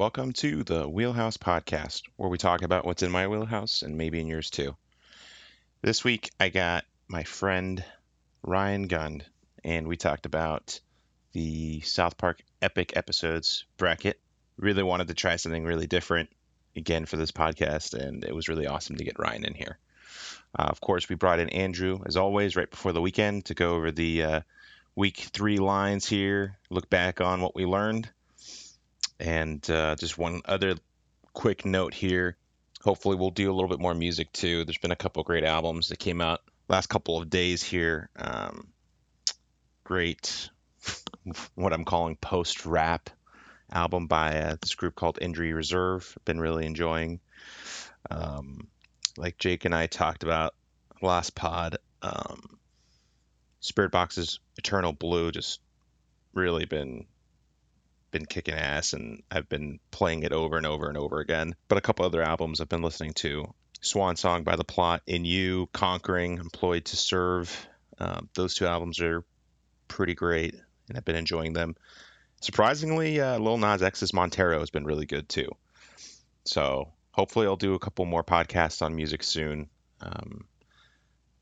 Welcome to the Wheelhouse Podcast, where we talk about what's in my wheelhouse and maybe in yours too. This week, I got my friend Ryan Gund, and we talked about the South Park Epic Episodes bracket. Really wanted to try something really different again for this podcast, and it was really awesome to get Ryan in here. Uh, of course, we brought in Andrew, as always, right before the weekend to go over the uh, week three lines here, look back on what we learned and uh, just one other quick note here. Hopefully, we'll do a little bit more music too. There's been a couple great albums that came out last couple of days here. Um, great, what I'm calling post rap album by uh, this group called Injury Reserve. Been really enjoying. Um, like Jake and I talked about last pod, um, Spiritbox's Eternal Blue just really been been kicking ass and I've been playing it over and over and over again. But a couple other albums I've been listening to Swan Song by The Plot, In You, Conquering, Employed to Serve. Um, those two albums are pretty great and I've been enjoying them. Surprisingly, uh, Lil Nas X's Montero has been really good too. So hopefully I'll do a couple more podcasts on music soon. Um,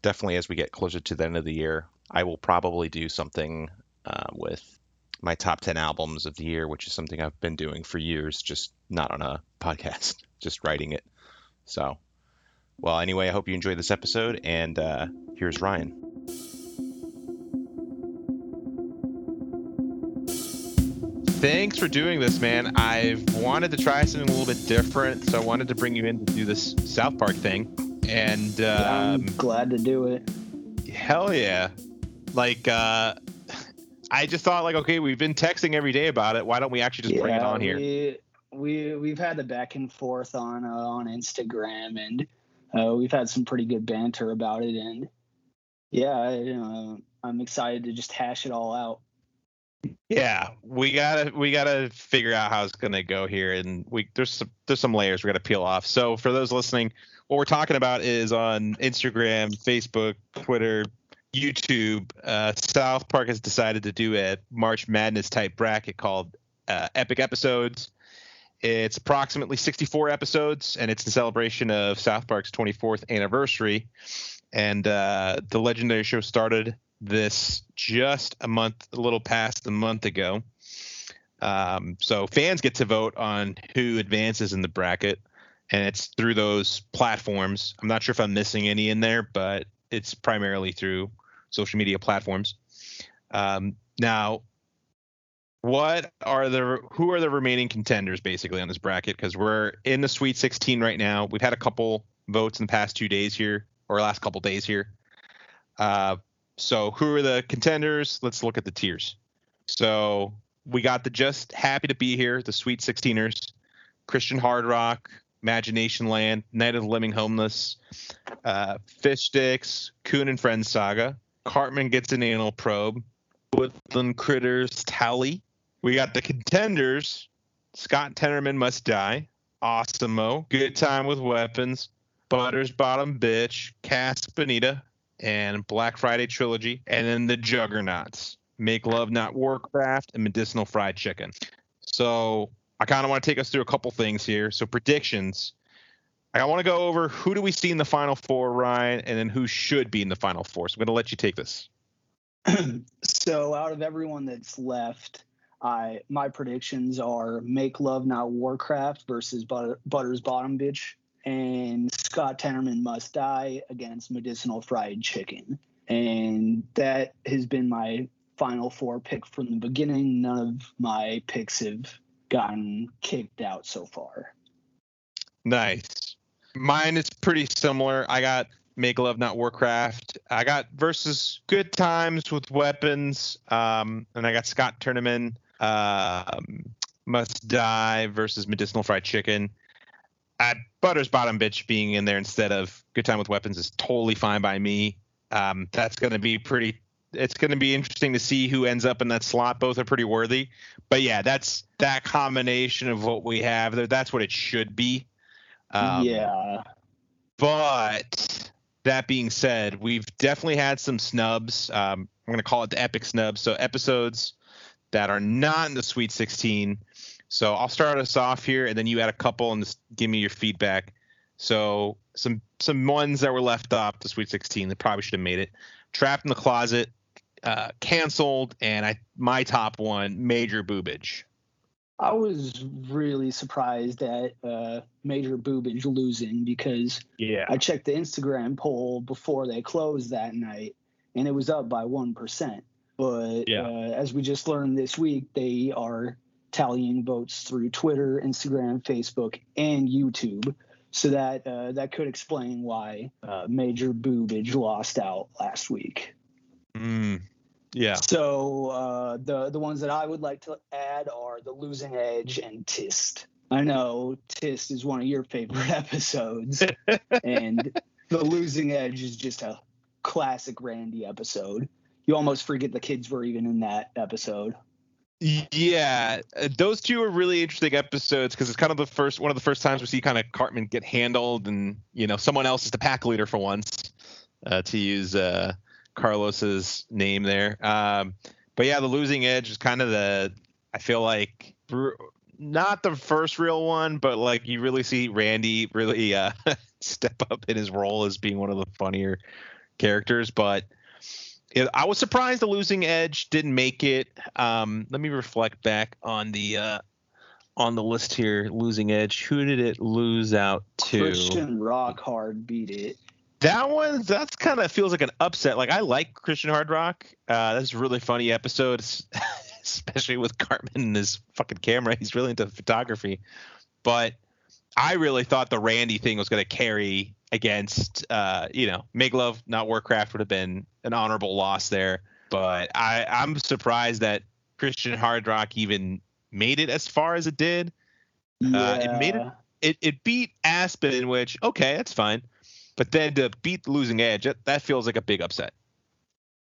definitely as we get closer to the end of the year, I will probably do something uh, with my top 10 albums of the year, which is something I've been doing for years, just not on a podcast, just writing it. So, well, anyway, I hope you enjoyed this episode, and uh, here's Ryan. Thanks for doing this, man. I've wanted to try something a little bit different, so I wanted to bring you in to do this South Park thing. And yeah, I'm um, glad to do it. Hell yeah. Like, uh, I just thought like, okay, we've been texting every day about it. Why don't we actually just yeah, bring it on here? We, we we've had the back and forth on uh, on Instagram, and uh, we've had some pretty good banter about it. And yeah, you know, I'm excited to just hash it all out. Yeah, we gotta we gotta figure out how it's gonna go here, and we there's some, there's some layers we gotta peel off. So for those listening, what we're talking about is on Instagram, Facebook, Twitter, YouTube, uh, South Park has decided to do a March Madness type bracket called uh, Epic Episodes. It's approximately 64 episodes, and it's in celebration of South Park's 24th anniversary. And uh, the legendary show started this just a month, a little past a month ago. Um, so fans get to vote on who advances in the bracket, and it's through those platforms. I'm not sure if I'm missing any in there, but it's primarily through social media platforms. Um, now, what are the who are the remaining contenders basically on this bracket? Because we're in the Sweet 16 right now. We've had a couple votes in the past two days here, or last couple days here. Uh, so who are the contenders? Let's look at the tiers. So we got the just happy to be here, the Sweet 16ers, Christian Hard Rock, Imagination Land, Night of the Living Homeless, uh, Fish Sticks, Coon and Friends Saga, Cartman gets an anal probe. Woodland Critters Towelie. We got the contenders. Scott Tenorman must die. AWESOM-O. Good time with weapons. Butter's Bottom Bitch. Casa Bonita. And Black Friday Trilogy. And then the Juggernauts. Make Love Not Warcraft and Medicinal Fried Chicken. So I kind of want to take us through a couple things here. So predictions. I want to go over who do we see in the final four, Ryan, and then who should be in the final four. So I'm going to let you take this. so out of everyone that's left, I my predictions are Make Love Not Warcraft versus Butter, Butter's Bottom Bitch, and Scott Tenorman Must Die against Medicinal Fried Chicken. And that has been my final four pick from the beginning. None of my picks have gotten kicked out so far. Nice. Mine is pretty similar. I got Make Love Not Warcraft. I got versus Good Times with Weapons. Um, and I got Scott Tenorman um, Must Die versus Medicinal Fried Chicken. At Butter's Bottom Bitch being in there instead of Good Time with Weapons is totally fine by me. Um, that's going to be pretty. It's going to be interesting to see who ends up in that slot. Both are pretty worthy, but yeah, that's that combination of what we have. That's what it should be. Um, yeah. But that being said, we've definitely had some snubs. Um, I'm going to call it the epic snubs. So episodes that are not in the Sweet 16. So I'll start us off here, and then you add a couple and just give me your feedback. So some some ones that were left off the Sweet 16 that probably should have made it. Trapped in the closet, uh, canceled, and I my top one, major boobage. I was really surprised at uh, Major Boobage losing because Yeah. I checked the Instagram poll before they closed that night, and it was up by one percent. But Yeah. uh, as we just learned this week, they are tallying votes through Twitter, Instagram, Facebook, and YouTube. So that uh, that could explain why uh, Major Boobage lost out last week. Mm, yeah. So uh, the the ones that I would like to add are the Losing Edge and Tsst. I know Tsst is one of your favorite episodes, and the Losing Edge is just a classic Randy episode. You almost forget the kids were even in that episode. Yeah, uh, those two are really interesting episodes because it's kind of the first one of the first times we see kind of Cartman get handled, and you know someone else is the pack leader for once, uh, to use uh, Carlos's name there. Um, but yeah, the losing edge is kind of the I feel like not the first real one, but like you really see Randy really uh, step up in his role as being one of the funnier characters, but. It, I was surprised the losing edge didn't make it. Um, let me reflect back on the uh, on the list here. Losing edge. Who did it lose out to? Christian Rockhard beat it. That one. That's kind of feels like an upset. Like I like Christian Hard Rock. Uh, that's a really funny episode, especially with Cartman and his fucking camera. He's really into photography. But I really thought the Randy thing was going to carry against, uh, you know, Make Love Not Warcraft would have been an honorable loss there. But I, I'm surprised that Christian Hard Rock even made it as far as it did. Uh, it made it- It it beat Aspen, which okay, that's fine. But then to beat the losing edge, that, that feels like a big upset.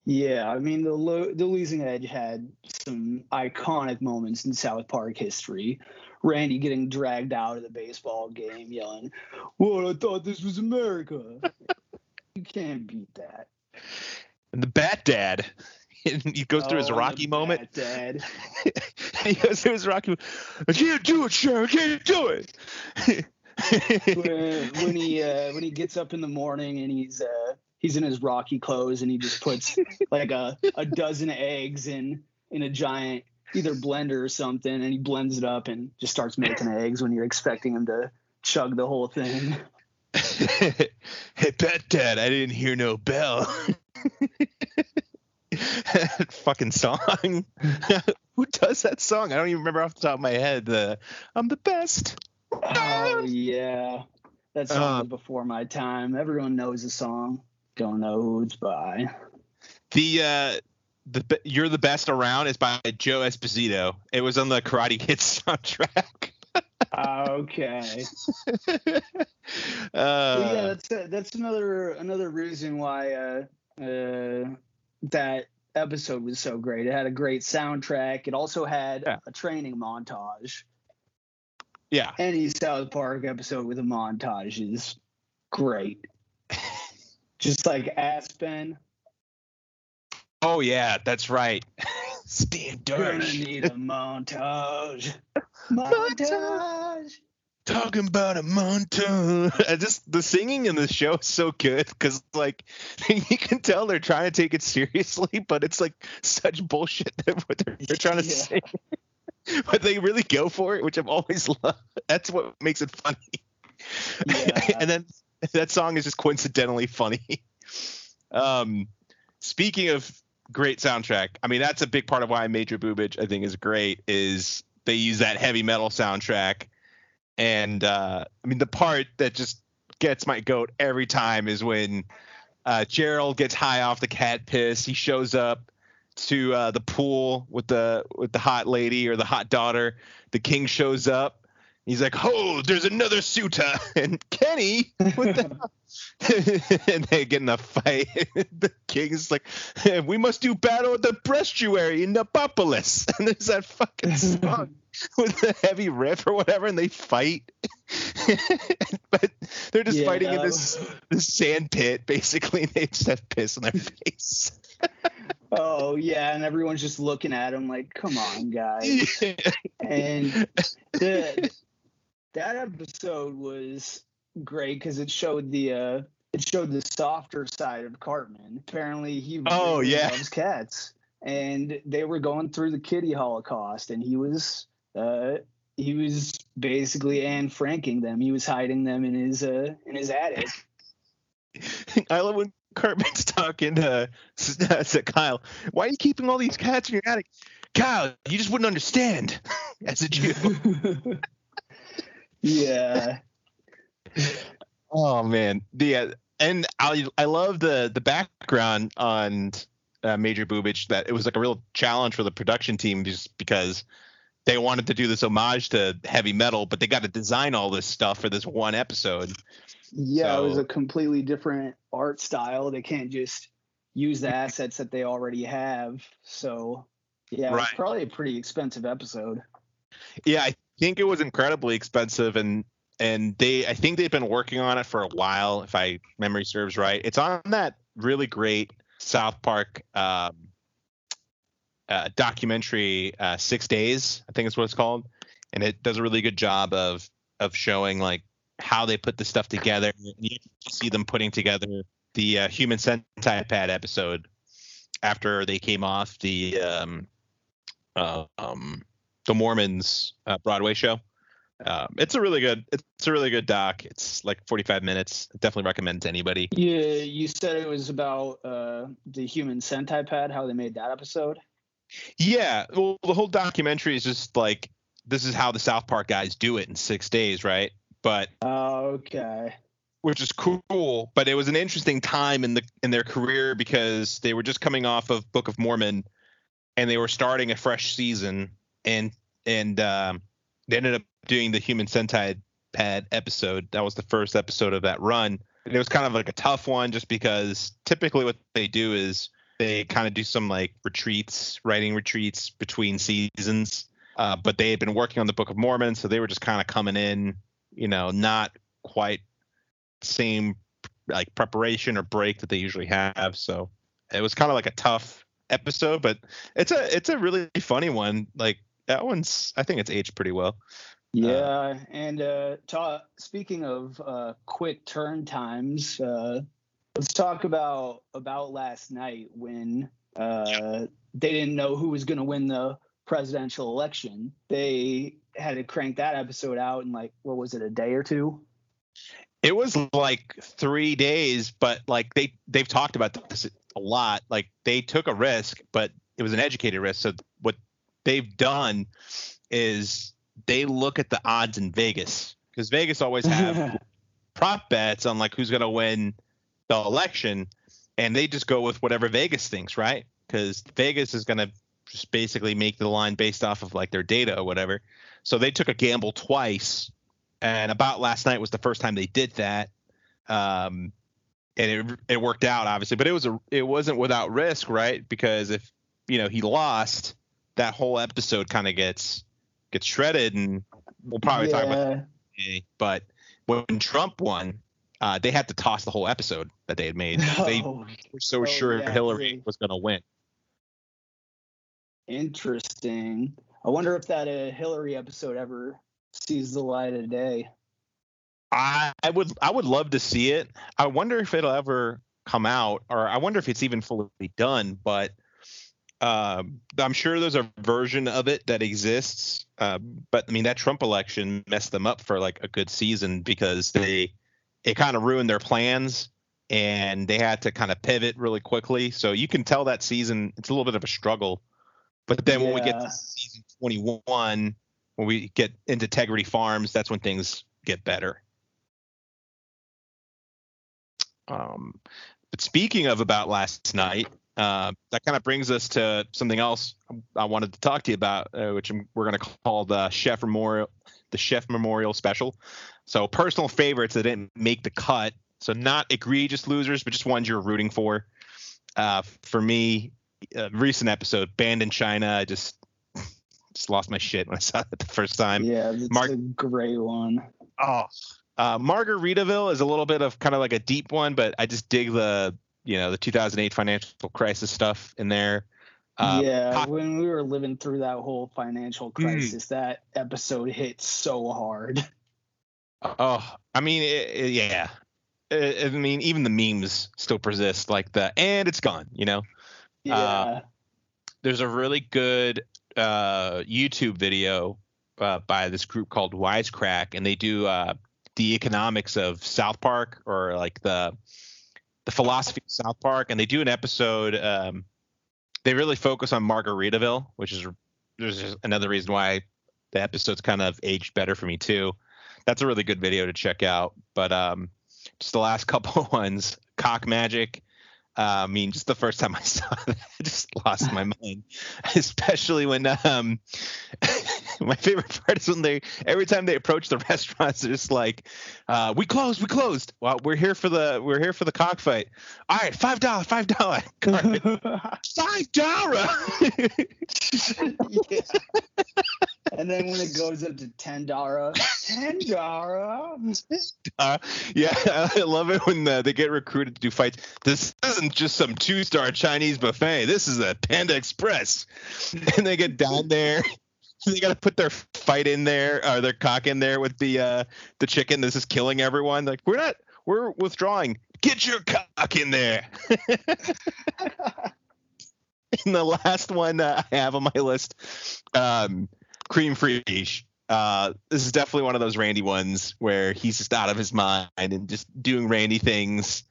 Yeah, I mean the lo- the losing edge had some iconic moments in South Park history. Randy getting dragged out of the baseball game, yelling, "Well, I thought this was America." you can't beat that. And the Bat Dad, he goes through his Oh, Rocky moment. Bat Dad. he goes through his Rocky. I can't do it, Sharon. I can't do it. when, when he uh, when he gets up in the morning and he's uh, he's in his Rocky clothes and he just puts like a, a dozen eggs in in a giant either blender or something and he blends it up and just starts making eggs when you're expecting him to chug the whole thing. hey, Bat Dad, I didn't hear no bell. That fucking song. Who does that song? I don't even remember off the top of my head. The I'm the best. Oh yeah, that song Uh, was before my time. Everyone knows the song. Don't know who it's by. The uh the you're the best around is by Joe Esposito. It was on the Karate Kid soundtrack. Okay. uh, yeah, that's that's another another reason why uh, uh, that episode was so great. It had a great soundtrack. It also had Yeah. a training montage. Yeah. Any South Park episode with a montage is great. Just like Aspen, Oh yeah, that's right. Stan gonna need a montage. Montage. talking about a montage. I just the singing in the show is so good because like you can tell they're trying to take it seriously, but it's like such bullshit that what they're, they're trying to Yeah. say. But they really go for it, which I've always loved. That's what makes it funny. Yeah. and then that song is just coincidentally funny. Um, speaking of great soundtrack, I mean that's a big part of why Major Boobage I think is great. Is they use that heavy metal soundtrack, and uh, I mean the part that just gets my goat every time is when uh, Gerald gets high off the cat piss. He shows up to uh, the pool with the with the hot lady or the hot daughter. The king shows up. He's like, "Oh, there's another suitor." And Kenny, what the and they get in a fight. the king's like, "We must do battle at the brestuary in Nepopolis." And there's that fucking song with the heavy riff or whatever, and they fight. but they're just Yeah, fighting in this this sand pit, basically. And they just have piss on their face. Oh yeah, and everyone's just looking at him like, "Come on, guys." and the, that episode was great because it showed the uh, it showed the softer side of Cartman. Apparently, he oh really yeah loves cats, and they were going through the kitty holocaust, and he was uh, he was basically Anne Franking them. He was hiding them in his uh, in his attic. I love when Cartman's talking to, to Kyle. Why are you keeping all these cats in your attic? Kyle, you just wouldn't understand as a Jew. yeah. Oh man, yeah, and I I love the the background on uh, Major Boobage that it was like a real challenge for the production team just because they wanted to do this homage to heavy metal, but they got to design all this stuff for this one episode. Yeah, so, it was a completely different art style. They can't just use the assets that they already have. So, yeah, right. it's probably a pretty expensive episode. Yeah, I think it was incredibly expensive and and they I think they've been working on it for a while if I memory serves right. It's on that really great South Park um, uh, documentary uh, 6 Days, I think is what it's called, and it does a really good job of of showing like how they put the stuff together. You see them putting together the uh, Human Centipede episode after they came off the um, uh, um, the Mormons uh, Broadway show. Um, it's a really good it's a really good doc. It's like 45 minutes. definitely recommend to anybody. Yeah, you said it was about uh, the Human Centipede, how they made that episode. Yeah, well, the whole documentary is just like this is how the South Park guys do it in six days, right? But okay, which is cool. But it was an interesting time in the in their career because they were just coming off of Book of Mormon, and they were starting a fresh season, and and um, they ended up doing the Human Centipede episode. That was the first episode of that run. And it was kind of like a tough one just because typically what they do is they kind of do some like retreats, writing retreats between seasons. Uh, but they had been working on the Book of Mormon, so they were just kind of coming in you know, not quite same like preparation or break that they usually have. So it was kind of like a tough episode, but it's a it's a really funny one. Like that one's I think it's aged pretty well. Yeah, uh, and uh, ta- speaking of uh, quick turn times, uh, let's talk about about last night when uh, they didn't know who was going to win the presidential election. They had to crank that episode out in like what was it, a day or two? It was like three days, but like they they've talked about this a lot. Like they took a risk, but it was an educated risk. So what they've done is they look at the odds in Vegas because Vegas always have prop bets on like who's going to win the election, and they just go with whatever Vegas thinks, right? Because Vegas is going to just basically make the line based off of like their data or whatever. So they took a gamble twice, and about last night was the first time they did that. Um, and it it worked out obviously, but it was a it wasn't without risk, right? Because if you know he lost, that whole episode kind of gets gets shredded, and we'll probably yeah. talk about. That but when Trump won, uh, they had to toss the whole episode that they had made. No. They were so oh, sure yeah, Hillary was going to win. Interesting. I wonder if that uh, Hillary episode ever sees the light of day. I, I would I would love to see it. I wonder if it'll ever come out, or I wonder if it's even fully done. But um, I'm sure there's a version of it that exists. Uh, but I mean, that Trump election messed them up for like a good season because they it kind of ruined their plans and they had to kind of pivot really quickly. So you can tell that season it's a little bit of a struggle but then yeah. when we get to season 21, when we get into Integrity Farms, that's when things get better. Um, but speaking of about last night, uh, that kind of brings us to something else I wanted to talk to you about, uh, which we're going to call the Chef Memorial, the Chef Memorial Special. So personal favorites that didn't make the cut. So not egregious losers, but just ones you're rooting for. Uh, for me, uh, recent episode, Band in China. I just just lost my shit when I saw it the first time. Yeah, it's Mar- a great one. Oh, uh, Margaritaville is a little bit of kind of like a deep one, but I just dig the you know the 2008 financial crisis stuff in there. Uh, yeah, when we were living through that whole financial Hmm. crisis, mm. that episode hit so hard. Oh, I mean, it, it, yeah. I, I mean, even the memes still persist, like the "and it's gone," you know. Yeah. Uh, there's a really good uh, YouTube video uh, by this group called Wisecrack, and they do uh, the economics of South Park or like the the philosophy of South Park, and they do an episode. Um, they really focus on Margaritaville, which is there's another reason why the episode's kind of aged better for me too. That's a really good video to check out. But um, just the last couple ones, Cock Magic. Uh, I mean, just the first time I saw that, I just lost my mind. Especially when um, my favorite part is when they every time they approach the restaurants, they're just like, uh, "We closed, we closed. Well, we're here for the we're here for the cockfight. All right, five dollar, five dollar, five dollar." yeah. And then when it goes up to ten dollar, ten dollar. Uh, yeah, I love it when uh, they get recruited to do fights. This isn't just some two star Chinese buffet. This is a Panda Express, and they get down there. They got to put their fight in there, or their cock in there with the uh, the chicken. This is killing everyone. Like we're not, we're withdrawing. Get your cock in there. and the last one uh, I have on my list, um, crème fraîche. Uh, this is definitely one of those Randy ones where he's just out of his mind and just doing Randy things.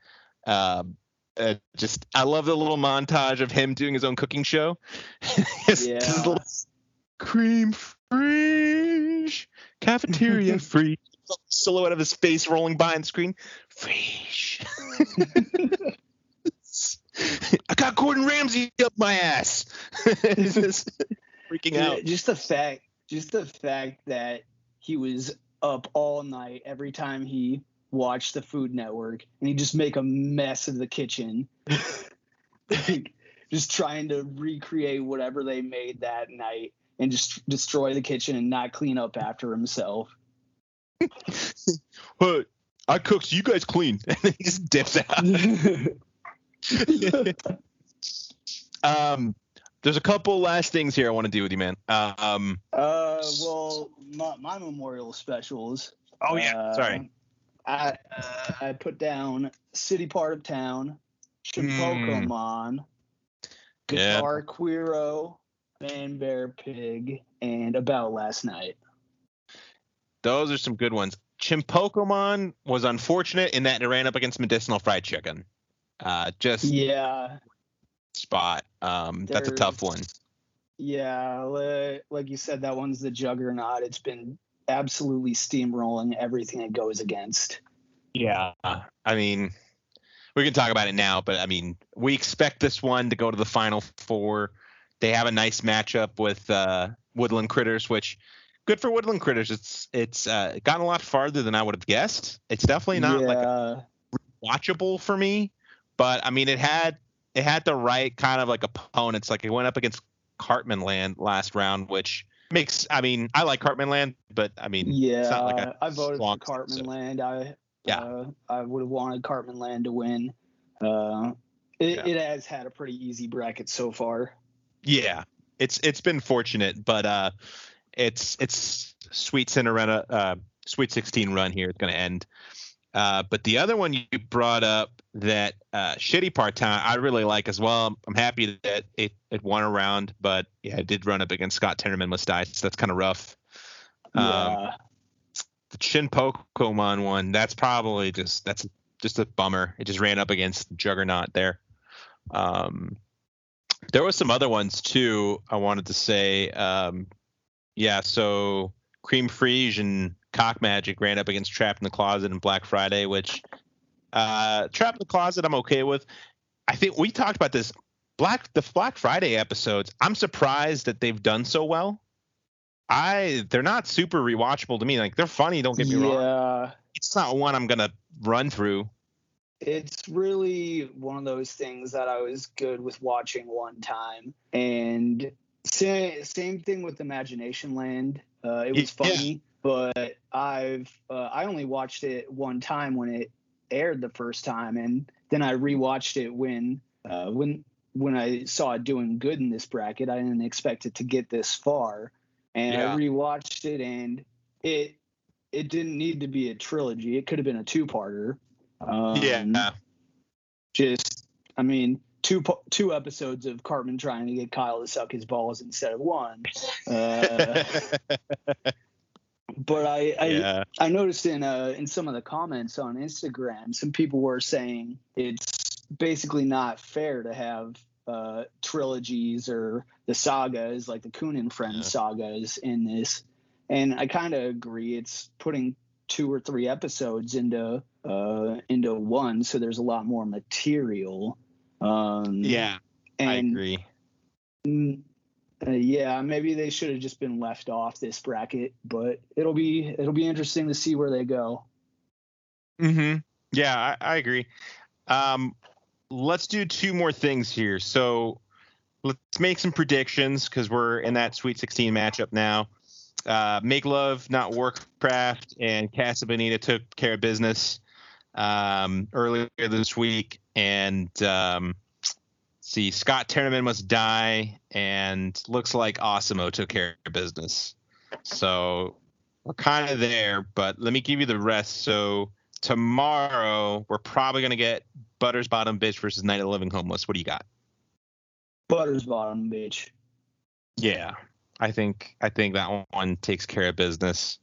Um, uh, just I love the little montage of him doing his own cooking show. his, yeah. his little crème fraîche, cafeteria free. Silhouette of his face rolling by on the screen. Fraîche. I got Gordon Ramsay up my ass. just freaking out. Just the fact, just the fact that he was up all night every time he watched the Food Network, and he just make a mess of the kitchen, like, just trying to recreate whatever they made that night, and just destroy the kitchen and not clean up after himself. But I cooked, you guys clean, and then he just dips out. um, there's a couple last things here I want to do with you, man. Um, uh, well, my, my memorial specials. Oh yeah, uh, sorry. I uh, I put down city part of town, Pokemon, Mm. Yeah. Guitar Queero, Man Bear Pig, and About Last Night. Those are some good ones. Chinpokomon was unfortunate in that it ran up against medicinal fried chicken. Uh, just Yeah, spot. Um, that's a tough one. yeah. li- Like you said, that one's the juggernaut. It's been absolutely steamrolling everything it goes against. Yeah. I mean, we can talk about it now, but I mean, we expect this one to go to the final four. They have a nice matchup with uh, Woodland Critters, which good for Woodland Critters. It's it's uh, gotten a lot farther than I would have guessed. It's definitely not yeah. like a watchable for me, but I mean, it had it had the right kind of like opponents. Like it went up against Cartman Land last round, which makes. I mean, I like Cartman Land, but I mean, Yeah, it's not like I voted for Cartman so- Land. I Yeah. uh, I would have wanted Cartman Land to win. Uh, it, Yeah. it has had a pretty easy bracket so far. Yeah, it's it's been fortunate, but uh, it's it's sweet Cinderella, uh, sweet 16 run here. It's going to end. Uh, but the other one you brought up, that uh, shitty part time, I really like as well. I'm happy that it it won a round, but yeah, it did run up against Scott Tenorman with dice. That's kind of rough. Um, Yeah, the Chinpokomon one, that's probably just that's just a bummer. It just ran up against Juggernaut there. Um, there was some other ones too. I wanted to say, um, yeah. So Crème Fraîche and Cock Magic ran up against Trapped in the Closet and Black Friday, which uh, Trapped in the Closet I'm okay with. I think we talked about this Black the Black Friday episodes. I'm surprised that they've done so well. I they're not super rewatchable to me. Like they're funny, don't get me wrong. yeah. It's not one I'm gonna run through. It's really one of those things that I was good with watching one time, and same same thing with Imagination Land. Uh, it was Yeah. funny, but I've uh, I only watched it one time when it aired the first time, and then I rewatched it when uh, when when I saw it doing good in this bracket. I didn't expect it to get this far, and Yeah. I rewatched it, and it it didn't need to be a trilogy. It could have been a two parter. Um, yeah. just I mean two two episodes of Cartman trying to get Kyle to suck his balls instead of one. Uh, but I I, yeah. I noticed in uh in some of the comments on Instagram, some people were saying it's basically not fair to have uh trilogies or the sagas like the and Friends Yeah. sagas in this. And I kind of agree. It's putting two or three episodes into uh into one, so there's a lot more material. Um, Yeah. I agree. Mm, uh, yeah, maybe they should have just been left off this bracket, but it'll be it'll be interesting to see where they go. Mm-hmm. Yeah, I, I agree. Um, let's do two more things here. So let's make some predictions because we're in that Sweet 16 matchup now. Uh, Make Love, Not Warcraft, and Casa Bonita took care of business um, earlier this week. And um, see, Scott Tenorman Must Die, and looks like AWESOM-O took care of business. So we're kind of there, but let me give you the rest. So tomorrow we're probably gonna get Butters Bottom Bitch versus Night of the Living Homeless. What do you got? Butters bottom bitch. Yeah, I think I think that one takes care of business.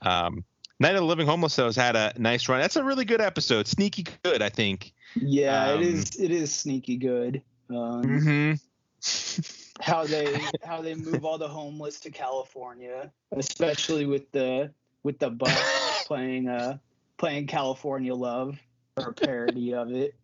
Um, Night of the Living Homeless though has had a nice run. That's a really good episode, sneaky good, I think. Yeah, Um, it is it is sneaky good. Um, Mm-hmm. How they how they move all the homeless to California, especially with the with the bus playing uh playing California Love or a parody of it.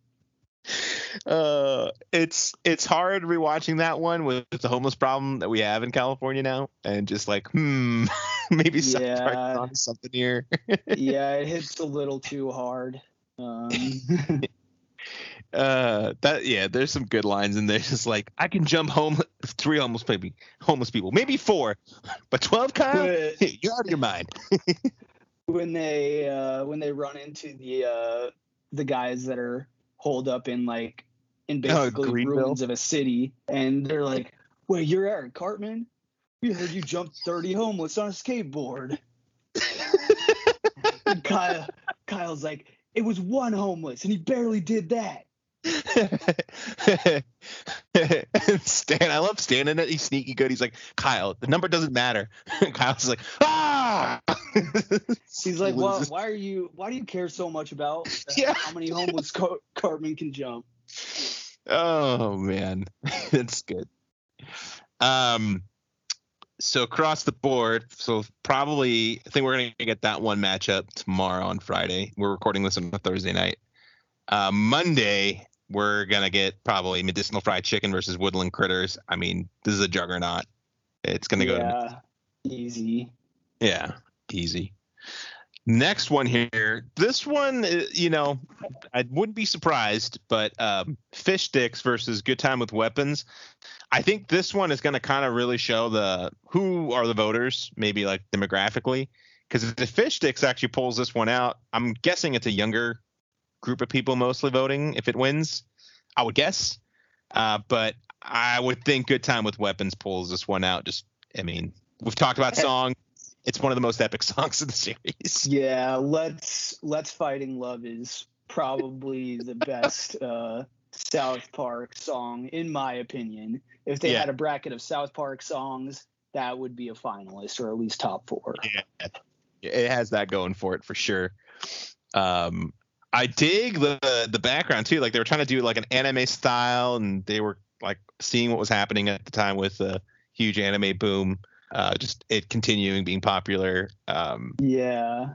uh, it's it's hard rewatching that one with the homeless problem that we have in California now, and just like, hmm, maybe Yeah. something here. Yeah, it hits a little too hard. Um, uh that yeah there's some good lines in there. Just like i can jump home three homeless maybe homeless people. Maybe four but 12 kyle? But- you're out of your mind. When they uh when they run into the uh the guys that are holed up in like in Oh, basically Greenville? ruins of a city and they're like wait you're eric cartman? We heard you jumped 30 homeless on a skateboard. Kyle kyle's like it was one homeless and he barely did that stan i love stan in it he's sneaky good he's like kyle the number doesn't matter kyle's like ah he's like well, why are you why do you care so much about uh, Yeah. how many homeless Car- cartman can jump Oh man, that's good. Um, so across the board, so probably I think we're gonna get that one matchup tomorrow on Friday. We're recording this on a Thursday night. Uh, Monday we're gonna get probably medicinal fried chicken versus woodland critters. I mean, this is a juggernaut. It's gonna go. To, easy yeah, easy. Next one here. This one, uh, you know, I wouldn't be surprised, but um, fish sticks versus good time with weapons. I think this one is going to kind of really show the who are the voters, maybe like demographically, because if the fish sticks actually pulls this one out, I'm guessing it's a younger group of people mostly voting if it wins. I would guess, uh, but I would think good time with weapons pulls this one out. Just, I mean, we've talked about song. It's one of the most epic songs in the series. Yeah, let's let's fighting love is probably the best uh, South Park song in my opinion. If they Yeah. had a bracket of South Park songs, that would be a finalist or at least top four. Yeah, it has that going for it for sure. Um, I dig the the background too. Like they were trying to do like an anime style, and they were like seeing what was happening at the time with the huge anime boom. Uh, just it continuing being popular. Um, Yeah,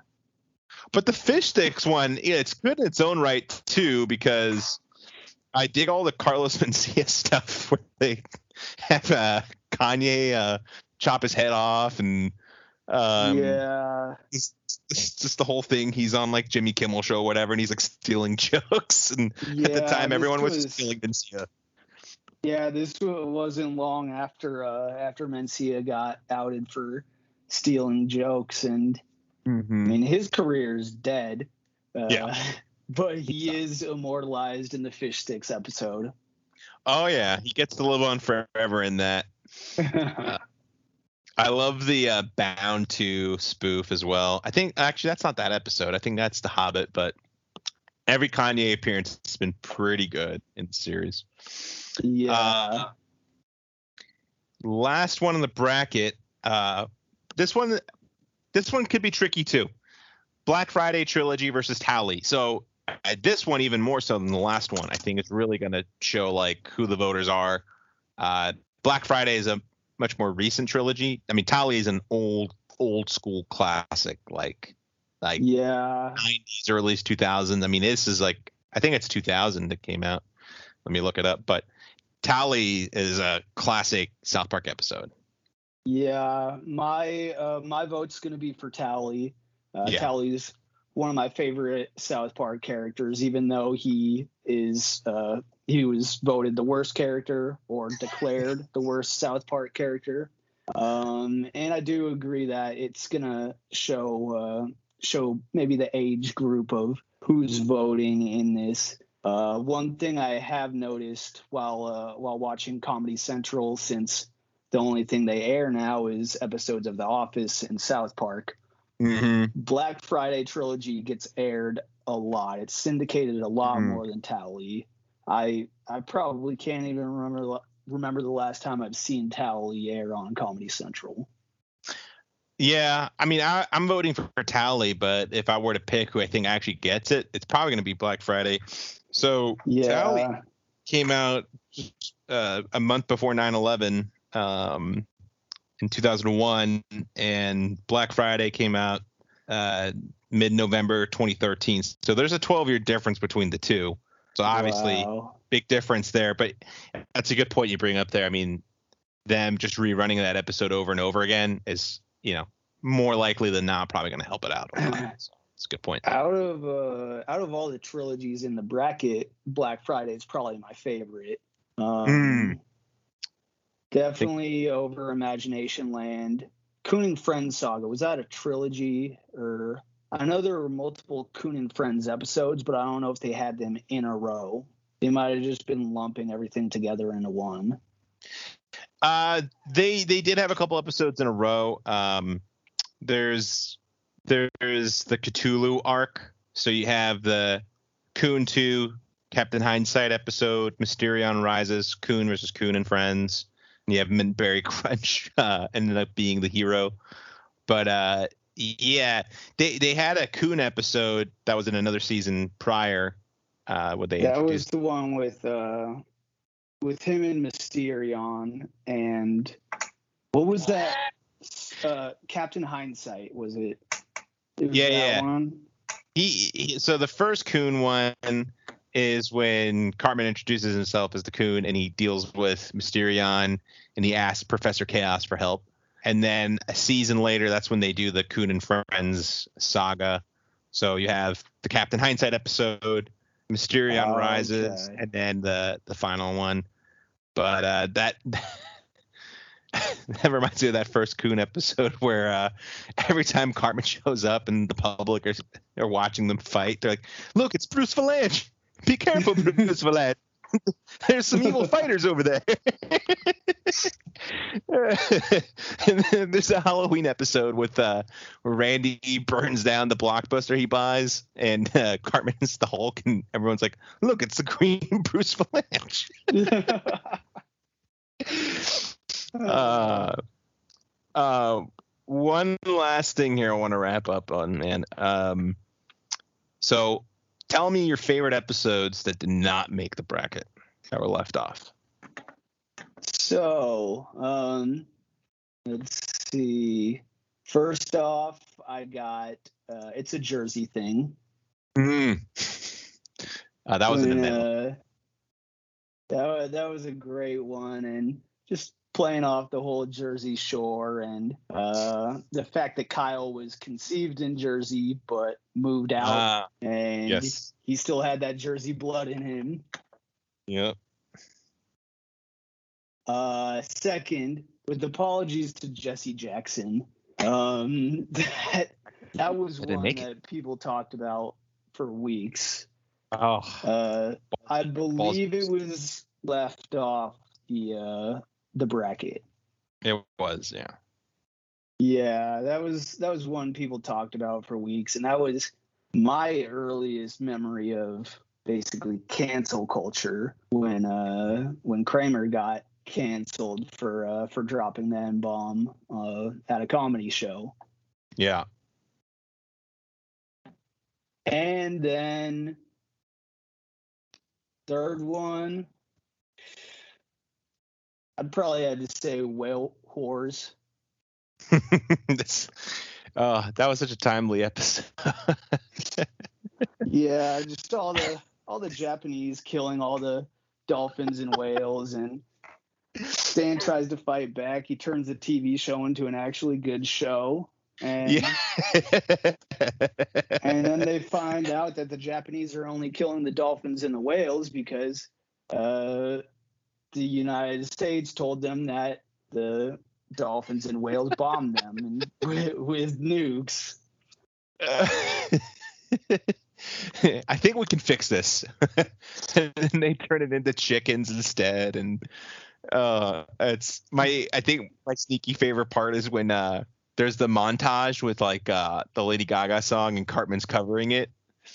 but the fish sticks one, yeah, it's good in its own right too because I dig all the Carlos Mencia stuff where they have uh, Kanye uh, chop his head off and um, yeah, just the whole thing. He's on like Jimmy Kimmel show or whatever, and he's like stealing jokes. And yeah. at the time, everyone was, just stealing Mencia. Yeah, this wasn't long after uh, after Mencia got outed for stealing jokes, and I Mm-hmm. mean his career is dead. Uh, Yeah. but he is immortalized in the fish sticks episode. Oh yeah, he gets to live on forever in that. Uh, I love the uh, Bound to spoof as well. I think actually that's not that episode. I think that's The Hobbit, but every Kanye appearance has been pretty good in the series. yeah. Uh, last one in the bracket. Uh, this one, this one could be tricky too. Black Friday trilogy versus Towelie. So uh, this one even more so than the last one. I think it's really going to show like who the voters are. Uh, Black Friday is a much more recent trilogy. I mean, Towelie is an old, old school classic, like like yeah. 90s or at least 2000. I mean, this is like I think it's 2000 that came out. Let me look it up. But Towelie is a classic South Park episode. Yeah, my uh, my vote's gonna be for Towelie. Uh, Yeah. Towelie's one of my favorite South Park characters, even though he is uh, he was voted the worst character or declared the worst South Park character. Um, and I do agree that it's gonna show uh, show maybe the age group of who's voting in this. Uh, one thing I have noticed while uh, while watching Comedy Central, since the only thing they air now is episodes of The Office and South Park. Mm-hmm. Black Friday trilogy gets aired a lot. It's syndicated a lot Mhm. more than Towelie. I I probably can't even remember remember the last time I've seen Towelie air on Comedy Central. Yeah, I mean, I, I'm voting for Towelie, but if I were to pick who I think actually gets it, it's probably going to be Black Friday. So Yeah. Towelie came out uh, a month before 9/11 um, in 2001, and Black Friday came out uh, mid-November 2013. So there's a 12-year difference between the two. So obviously, Wow. big difference there. But that's a good point you bring up there. I mean, them just rerunning that episode over and over again is, you know, more likely than not probably going to help it out. A lot. So it's a good point. out of uh, out of all the trilogies in the bracket, Black Friday is probably my favorite. Um, Mm. Definitely over Imagination Land. Coon and Friends Saga was that a trilogy or? I know there were multiple Coon and Friends episodes, but I don't know if they had them in a row. They might have just been lumping everything together into one. Uh, they they did have a couple episodes in a row. Um, there's there's the Cthulhu arc. So you have the Coon 2 Captain Hindsight episode, Mysterion Rises, Coon versus Coon and Friends. You have Mintberry Crunch uh, ended up being the hero. But uh, yeah, they they had a Coon episode that was in another season prior. Uh, what they that was the one with uh, with him and Mysterion and what was that? Uh, Captain Hindsight was it? It was Yeah, that yeah. One? he, he so the first coon one is when Cartman introduces himself as the coon and he deals with Mysterion and he asks Professor Chaos for help. And then a season later, that's when they do the Coon and Friends saga. So you have the Captain Hindsight episode, Mysterion Oh, Rises, okay. and then the the final one. But uh, that that reminds me of that first Coon episode where uh, every time Cartman shows up and the public are, are watching them fight, they're like, "Look, it's Bruce Vilanch. Be careful, Bruce Vilanch. There's some evil fighters over there." and then there's a Halloween episode with uh, where Randy burns down the blockbuster he buys, and uh, Cartman's the Hulk, and everyone's like, "Look, it's the Green Bruce Vilanch." uh, uh, one last thing here I want to wrap up on, man. Um, so tell me your favorite episodes that did not make the bracket that were left off. So, um, let's see. First off, I got uh, it's a Jersey thing. Mm. Uh, that was the When, middle. uh, that that was a great one, and just playing off the whole Jersey Shore and uh, the fact that Kyle was conceived in Jersey but moved out, Ah, and yes. he still had that Jersey blood in him. yep. Uh, second, with apologies to Jesse Jackson, um, that that was one make it. that people talked about for weeks. Oh, Uh, I believe it was left off the uh, the bracket. it was, yeah. Yeah, that was that was one people talked about for weeks, and that was my earliest memory of basically cancel culture when uh when Kramer got canceled for uh for dropping the N bomb uh at a comedy show. Yeah. And then third one I'd probably have to say whale whores. this, uh, that was such a timely episode. Yeah, just all the all the Japanese killing all the dolphins and whales and Stan tries to fight back. He turns the TV show into an actually good show. And yeah. and then they find out that the Japanese are only killing the dolphins and the whales because uh, the United States told them that the dolphins and whales bombed them and, with, with nukes. I think we can fix this. and then they turn it into chickens instead. And uh, it's my, I think my sneaky favorite part is when uh, there's the montage with like uh, the Lady Gaga song and Cartman's covering it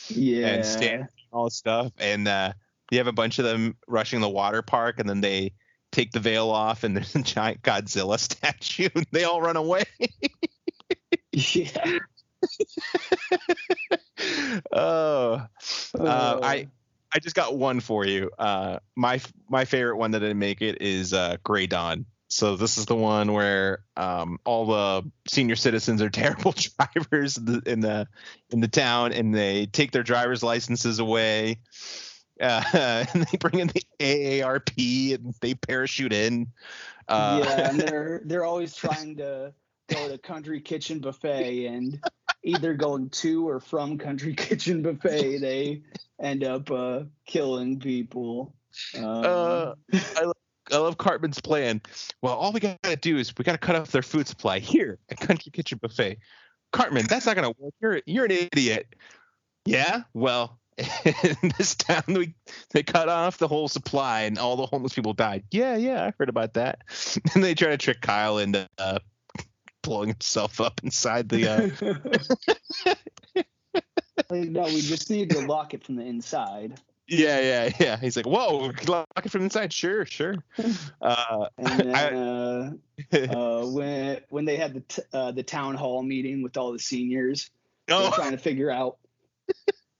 Yeah. and Stan all stuff. And uh, you have a bunch of them rushing the water park and then they take the veil off and there's a giant Godzilla statue and they all run away. yeah. oh, uh, I I just got one for you. Uh, my my favorite one that didn't make it is uh, Grey Dawn. So this is the one where um, all the senior citizens are terrible drivers in the, in the in the town, and they take their driver's licenses away. Uh, and they bring in the AARP and they parachute in. Uh, yeah, and they're they're always trying to go to Country Kitchen Buffet, and either going to or from Country Kitchen Buffet, they end up uh, killing people. Um, Uh, I, love, I love Cartman's plan. Well, all we gotta do is we gotta cut off their food supply here at Country Kitchen Buffet. Cartman, that's not gonna work. You're you're an idiot. Yeah. Well, in this town we they cut off the whole supply and all the homeless people died. Yeah, yeah, I heard about that. And they try to trick Kyle into uh, blowing himself up inside the. Uh, no, we just need to lock it from the inside. yeah, yeah, yeah. He's like, "Whoa, lock it from inside." Sure, sure. Uh, And then I- uh, uh, when when they had the t- uh, the town hall meeting with all the seniors, they're trying to figure out.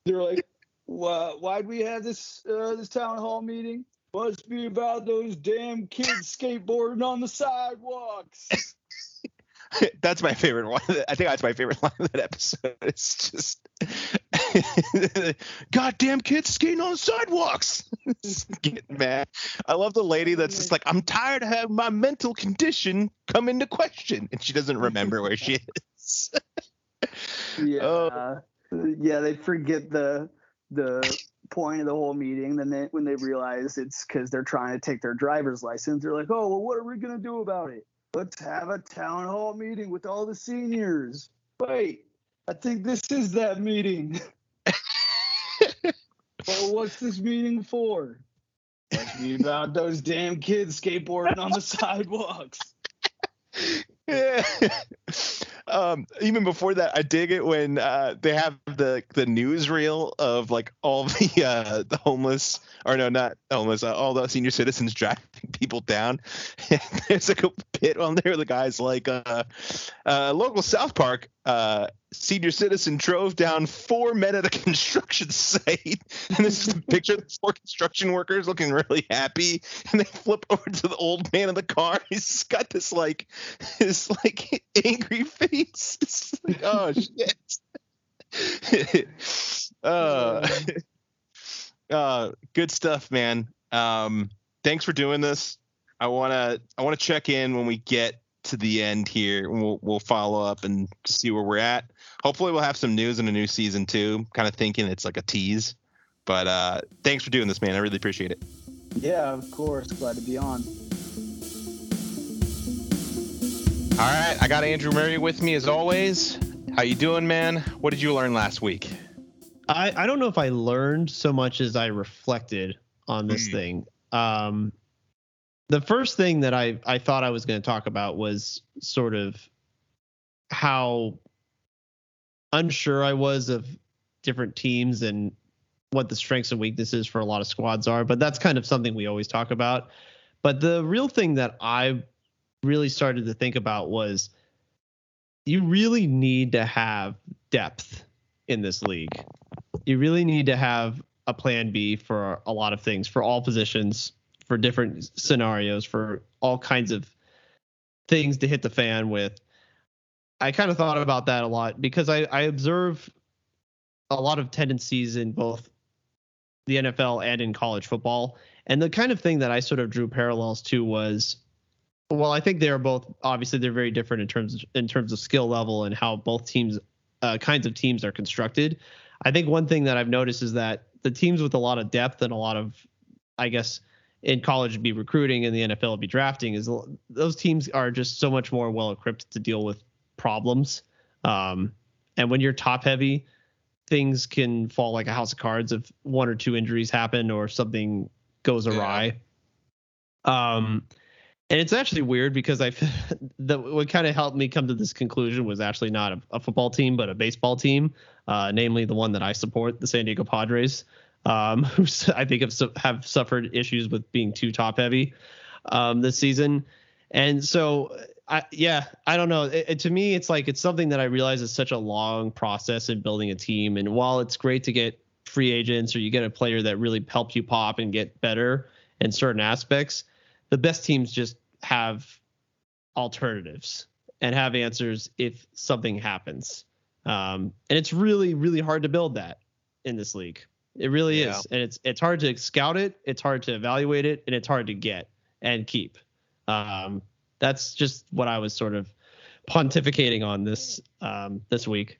They're like, "Why? Why'd we have this uh, this town hall meeting? Must be about those damn kids skateboarding on the sidewalks." that's my favorite one. I think that's my favorite line of that episode. It's just goddamn kids skating on sidewalks. Getting mad. I love the lady that's just like, I'm tired of having my mental condition come into question, and she doesn't remember where she is. Yeah, Oh. yeah. They forget the the point of the whole meeting. Then they, when they realize it's because they're trying to take their driver's license, they're like, "Oh, well, what are we gonna do about it? Let's have a town hall meeting with all the seniors." Wait, I think this is that meeting. well, what's this meeting for? Must be about those damn kids skateboarding on the sidewalks. Yeah. Um, even before that, I dig it when uh, they have the the newsreel of like all the uh, the homeless or no, not homeless, uh, all the senior citizens driving people down. There's like a bit on there. The guy's like, uh, uh, local South Park uh, senior citizen drove down four men at a construction site, and this is a picture of the four construction workers looking really happy, and they flip over to the old man in the car. He's got this like his like angry face. It's like, oh shit. uh, uh, good stuff, man. Um, thanks for doing this. I wanna I wanna check in when we get to the end here. We'll we'll follow up and see where we're at. Hopefully, we'll have some news in a new season too. Kind of thinking it's like a tease. But uh, thanks for doing this, man. I really appreciate it. Yeah, of course. Glad to be on. All right, I got Andrew Murray with me as always. How you doing, man? What did you learn last week? I, I don't know if I learned so much as I reflected on this mm. thing. Um, the first thing that I, I thought I was going to talk about was sort of how unsure I was of different teams and what the strengths and weaknesses for a lot of squads are, but that's kind of something we always talk about. But the real thing that I really started to think about was you really need to have depth in this league. You really need to have a plan B for a lot of things, for all positions, for different scenarios, for all kinds of things to hit the fan with. I kind of thought about that a lot because I, I observe a lot of tendencies in both the NFL and in college football. And the kind of thing that I sort of drew parallels to was well, I think they are both obviously they're very different in terms of, in terms of skill level and how both teams uh, kinds of teams are constructed. I think one thing that I've noticed is that the teams with a lot of depth and a lot of, I guess, in college be recruiting and the NFL be drafting is those teams are just so much more well equipped to deal with problems. Um, and when you're top heavy, things can fall like a house of cards if one or two injuries happen or something goes awry. Yeah. Um, and it's actually weird because I the what kind of helped me come to this conclusion was actually not a, a football team but a baseball team, uh, namely the one that I support, the San Diego Padres, um, who I think have have suffered issues with being too top heavy um, this season, and so I, yeah, I don't know. It, it, to me, it's like it's something that I realize is such a long process in building a team, and while it's great to get free agents or you get a player that really helps you pop and get better in certain aspects the best teams just have alternatives and have answers if something happens. Um, and it's really, really hard to build that in this league. It really yeah. is, and it's it's hard to scout it, it's hard to evaluate it, and it's hard to get and keep. Um, that's just what I was sort of pontificating on this um, this week.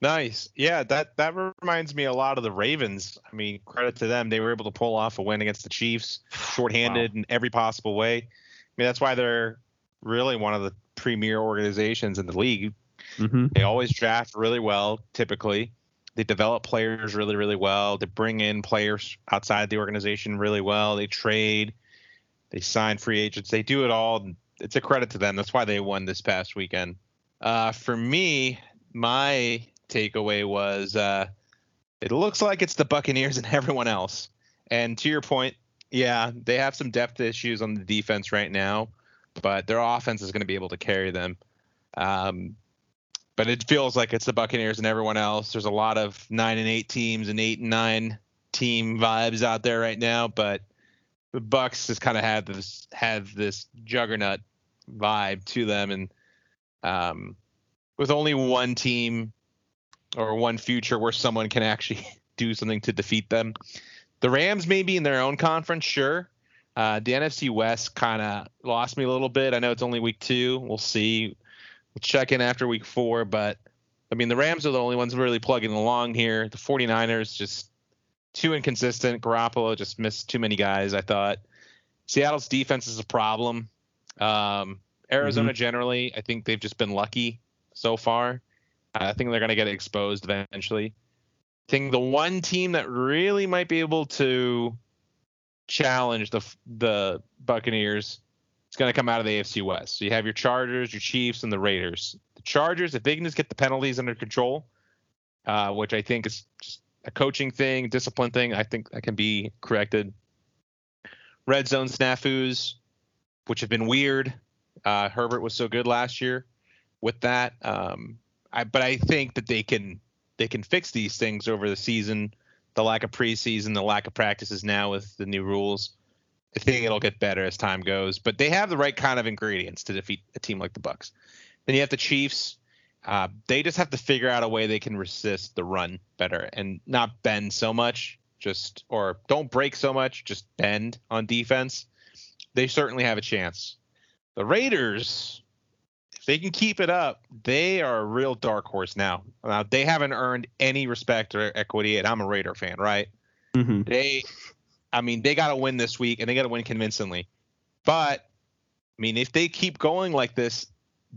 Nice. Yeah, that that reminds me a lot of the Ravens. I mean, credit to them. They were able to pull off a win against the Chiefs, shorthanded wow. in every possible way. I mean, that's why they're really one of the premier organizations in the league. Mm-hmm. They always draft really well, typically. They develop players really, really well. They bring in players outside the organization really well. They trade, they sign free agents. They do it all. It's a credit to them. That's why they won this past weekend. Uh, for me, my takeaway was uh, it looks like it's the Buccaneers and everyone else. And to your point, yeah, they have some depth issues on the defense right now, but their offense is going to be able to carry them. Um, but it feels like it's the Buccaneers and everyone else. There's a lot of nine and eight teams and eight and nine team vibes out there right now, but the Bucks just kind of have this have this juggernaut vibe to them, and um, with only one team or one future where someone can actually do something to defeat them. The Rams maybe in their own conference, sure. Uh, the NFC West kind of lost me a little bit. I know it's only week two. We'll see. We'll check in after week four, but I mean the Rams are the only ones really plugging along here. The 49ers just too inconsistent. Garoppolo just missed too many guys. I thought Seattle's defense is a problem. Um, Arizona mm-hmm. generally, I think they've just been lucky so far. I think they're going to get exposed eventually. I think the one team that really might be able to challenge the the Buccaneers is going to come out of the AFC West. So you have your Chargers, your Chiefs, and the Raiders. The Chargers, if they can just get the penalties under control, uh, which I think is just a coaching thing, discipline thing, I think that can be corrected. Red zone snafus, which have been weird. Uh, Herbert was so good last year with that. Um, I, but I think that they can they can fix these things over the season. The lack of preseason, the lack of practices now with the new rules. I think it'll get better as time goes. But they have the right kind of ingredients to defeat a team like the Bucks. Then you have the Chiefs. Uh, they just have to figure out a way they can resist the run better and not bend so much, just or don't break so much, just bend on defense. They certainly have a chance. The Raiders, if they can keep it up, they are a real dark horse now. Now they haven't earned any respect or equity, and I'm a Raider fan, right? Mm-hmm. They, I mean, they got to win this week, and they got to win convincingly. But I mean, if they keep going like this,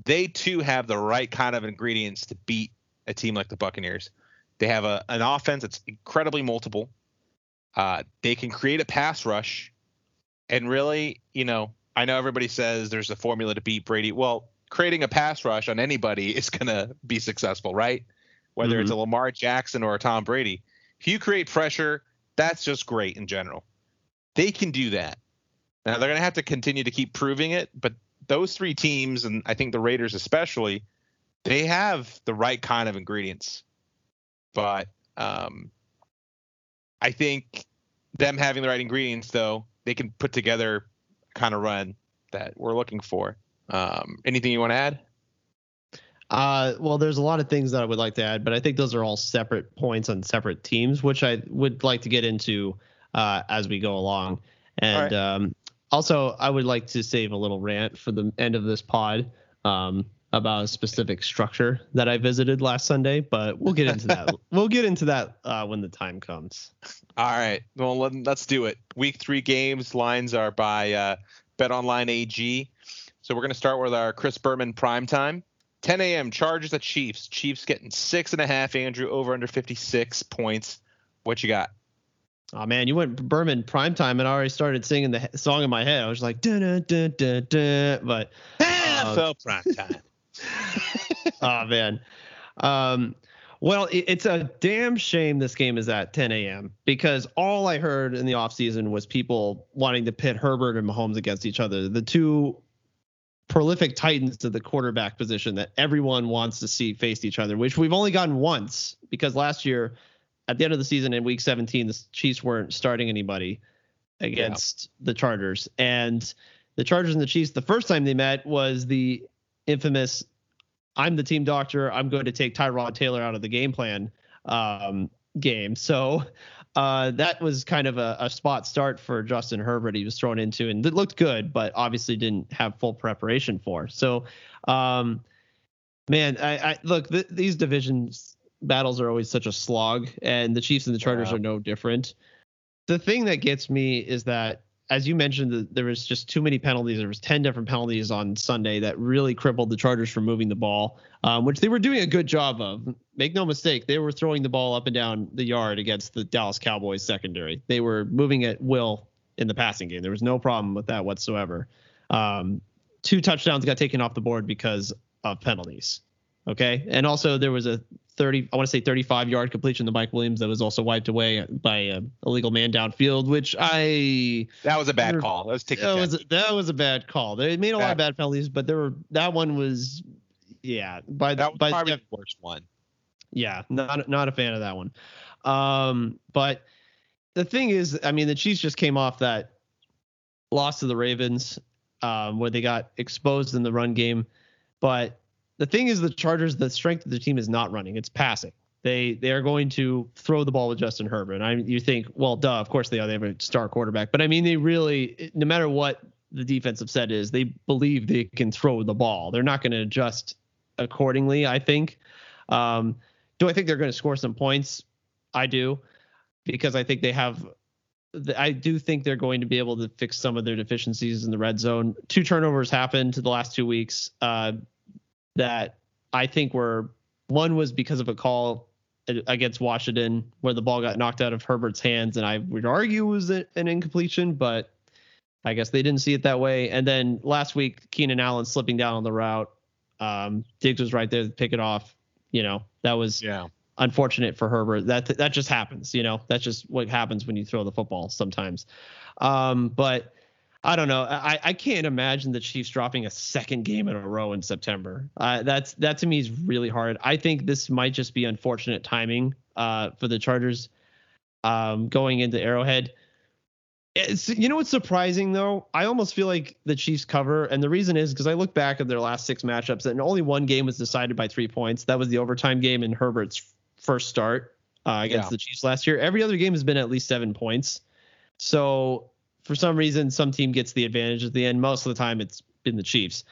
they too have the right kind of ingredients to beat a team like the Buccaneers. They have a an offense that's incredibly multiple. Uh, they can create a pass rush, and really, you know, I know everybody says there's a formula to beat Brady. Well, creating a pass rush on anybody is gonna be successful, right? Whether mm-hmm. it's a Lamar Jackson or a Tom Brady. If you create pressure, that's just great in general. They can do that. Now they're gonna have to continue to keep proving it, but those three teams, and I think the Raiders especially, they have the right kind of ingredients. But um, I think them having the right ingredients, though, they can put together kind of run that we're looking for. Um, anything you want to add? Uh, well, there's a lot of things that I would like to add, but I think those are all separate points on separate teams, which I would like to get into uh, as we go along. And right. um, also, I would like to save a little rant for the end of this pod um, about a specific structure that I visited last Sunday, but we'll get into that. we'll get into that uh, when the time comes. All right. Well, let's do it. Week three games lines are by uh, Bet Online AG. So we're going to start with our Chris Berman prime time. 10 a.m. Chargers at Chiefs. Chiefs getting six and a half. Andrew over under 56 points. What you got? Oh man, you went Berman prime time and I already started singing the song in my head. I was like, da da da da da. But NFL prime time. oh man. Um, well, it, it's a damn shame this game is at 10 a.m. because all I heard in the offseason was people wanting to pit Herbert and Mahomes against each other. The two prolific titans to the quarterback position that everyone wants to see face each other, which we've only gotten once because last year at the end of the season in week 17, the Chiefs weren't starting anybody against yeah. the Chargers. And the Chargers and the Chiefs, the first time they met was the infamous I'm the team doctor. I'm going to take Tyrod Taylor out of the game plan um, game. So uh, that was kind of a, a, spot start for Justin Herbert. He was thrown into and it looked good, but obviously didn't have full preparation for. So, um, man, I, I look th- these divisions battles are always such a slog, and the Chiefs and the Chargers are no different. The thing that gets me is that, as you mentioned, there was just too many penalties. There was ten different penalties on Sunday that really crippled the Chargers from moving the ball, um, which they were doing a good job of. Make no mistake, they were throwing the ball up and down the yard against the Dallas Cowboys secondary. They were moving at will in the passing game. There was no problem with that whatsoever. Um, two touchdowns got taken off the board because of penalties. Okay. And also there was a 30, I want to say 35 yard completion to Mike Williams that was also wiped away by a illegal man downfield, which I. That was a bad call. That was that was, a, that was a bad call. They made a bad. lot of bad penalties, but there were, that one was, yeah. By, that was by, probably the worst one. Yeah. Not, not a fan of that one. Um, but the thing is, I mean, the Chiefs just came off that loss to the Ravens, um, where they got exposed in the run game. But the thing is, the Chargers, the strength of the team is not running; it's passing. They they are going to throw the ball with Justin Herbert. I you think, well, duh, of course they are. They have a star quarterback, but I mean, they really, no matter what the defensive set is, they believe they can throw the ball. They're not going to adjust accordingly. I think. Um, do I think they're going to score some points? I do, because I think they have I do think they're going to be able to fix some of their deficiencies in the red zone. Two turnovers happened to the last two weeks. Uh, that I think were one was because of a call against Washington where the ball got knocked out of Herbert's hands, and I would argue was an incompletion, but I guess they didn't see it that way. And then last week, Keenan Allen slipping down on the route. Um, Diggs was right there to pick it off. You know, that was yeah. unfortunate for Herbert. That that just happens. You know, that's just what happens when you throw the football sometimes. Um, but I don't know. I, I can't imagine the Chiefs dropping a second game in a row in September. Uh, that's that to me is really hard. I think this might just be unfortunate timing uh, for the Chargers um, going into Arrowhead. It's, you know what's surprising though? I almost feel like the Chiefs cover, and the reason is because I look back at their last six matchups, and only one game was decided by three points. That was the overtime game in Herbert's first start uh, against yeah. the Chiefs last year. Every other game has been at least seven points. So for some reason some team gets the advantage at the end. Most of the time it's been the Chiefs.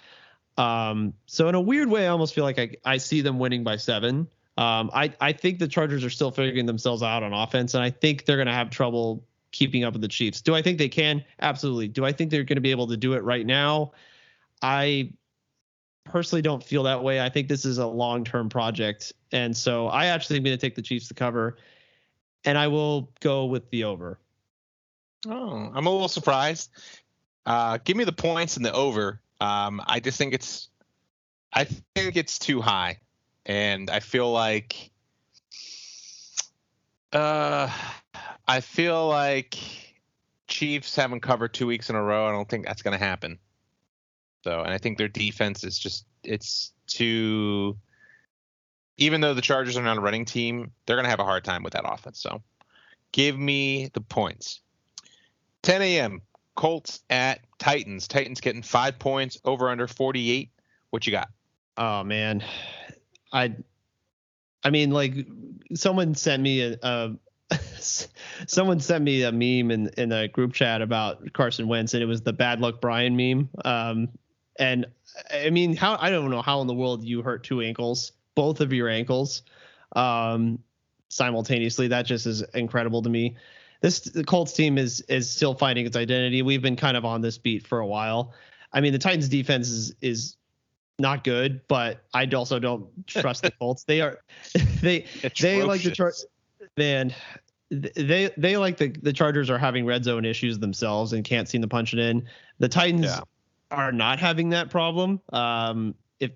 Um, so in a weird way, I almost feel like I, I see them winning by seven. Um, I, I think the Chargers are still figuring themselves out on offense, and I think they're going to have trouble keeping up with the Chiefs. Do I think they can? Absolutely. Do I think they're going to be able to do it right now? I personally don't feel that way. I think this is a long term project. And so I actually am going to take the Chiefs to cover, and I will go with the over. Oh, I'm a little surprised. Uh, give me the points and the over. Um, I just think it's, I think it's too high, and I feel like, uh, I feel like Chiefs haven't covered two weeks in a row. I don't think that's going to happen. So, and I think their defense is just, it's too. Even though the Chargers are not a running team, they're going to have a hard time with that offense. So, give me the points. 10 a.m. Colts at Titans. Titans getting five points over under 48. What you got? Oh man, I, I mean, like someone sent me a, a someone sent me a meme in in a group chat about Carson Wentz, and it was the bad luck Brian meme. Um, and I mean, how I don't know how in the world you hurt two ankles, both of your ankles, um, simultaneously. That just is incredible to me this the Colts team is is still finding its identity. We've been kind of on this beat for a while. I mean, the Titans defense is is not good, but I also don't trust the Colts. They are they Atrocious. they like the chart man they they like the the Chargers are having red zone issues themselves and can't seem to punch it in. The Titans yeah. are not having that problem. Um, if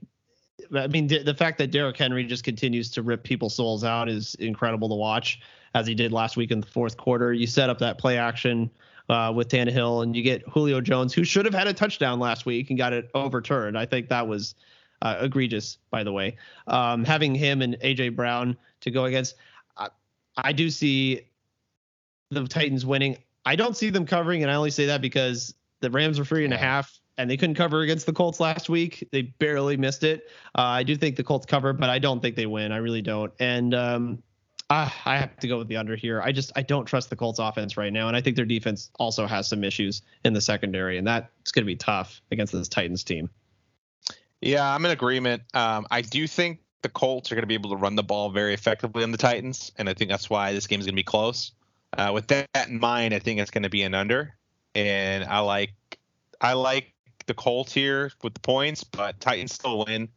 I mean the fact that Derrick Henry just continues to rip people's souls out is incredible to watch as he did last week in the fourth quarter. You set up that play action uh, with Tannehill, and you get Julio Jones, who should have had a touchdown last week and got it overturned. I think that was uh, egregious, by the way. Um, having him and AJ Brown to go against, I, I do see the Titans winning. I don't see them covering, and I only say that because the Rams were three and a half and they couldn't cover against the Colts last week. They barely missed it. Uh, I do think the Colts cover, but I don't think they win. I really don't. And um, uh, I have to go with the under here. I just I don't trust the Colts offense right now, and I think their defense also has some issues in the secondary, and that's going to be tough against this Titans team. Yeah, I'm in agreement. Um, I do think the Colts are going to be able to run the ball very effectively on the Titans, and I think that's why this game is going to be close. Uh, with that in mind, I think it's going to be an under, and I like I like the Colts here with the points, but Titans still win.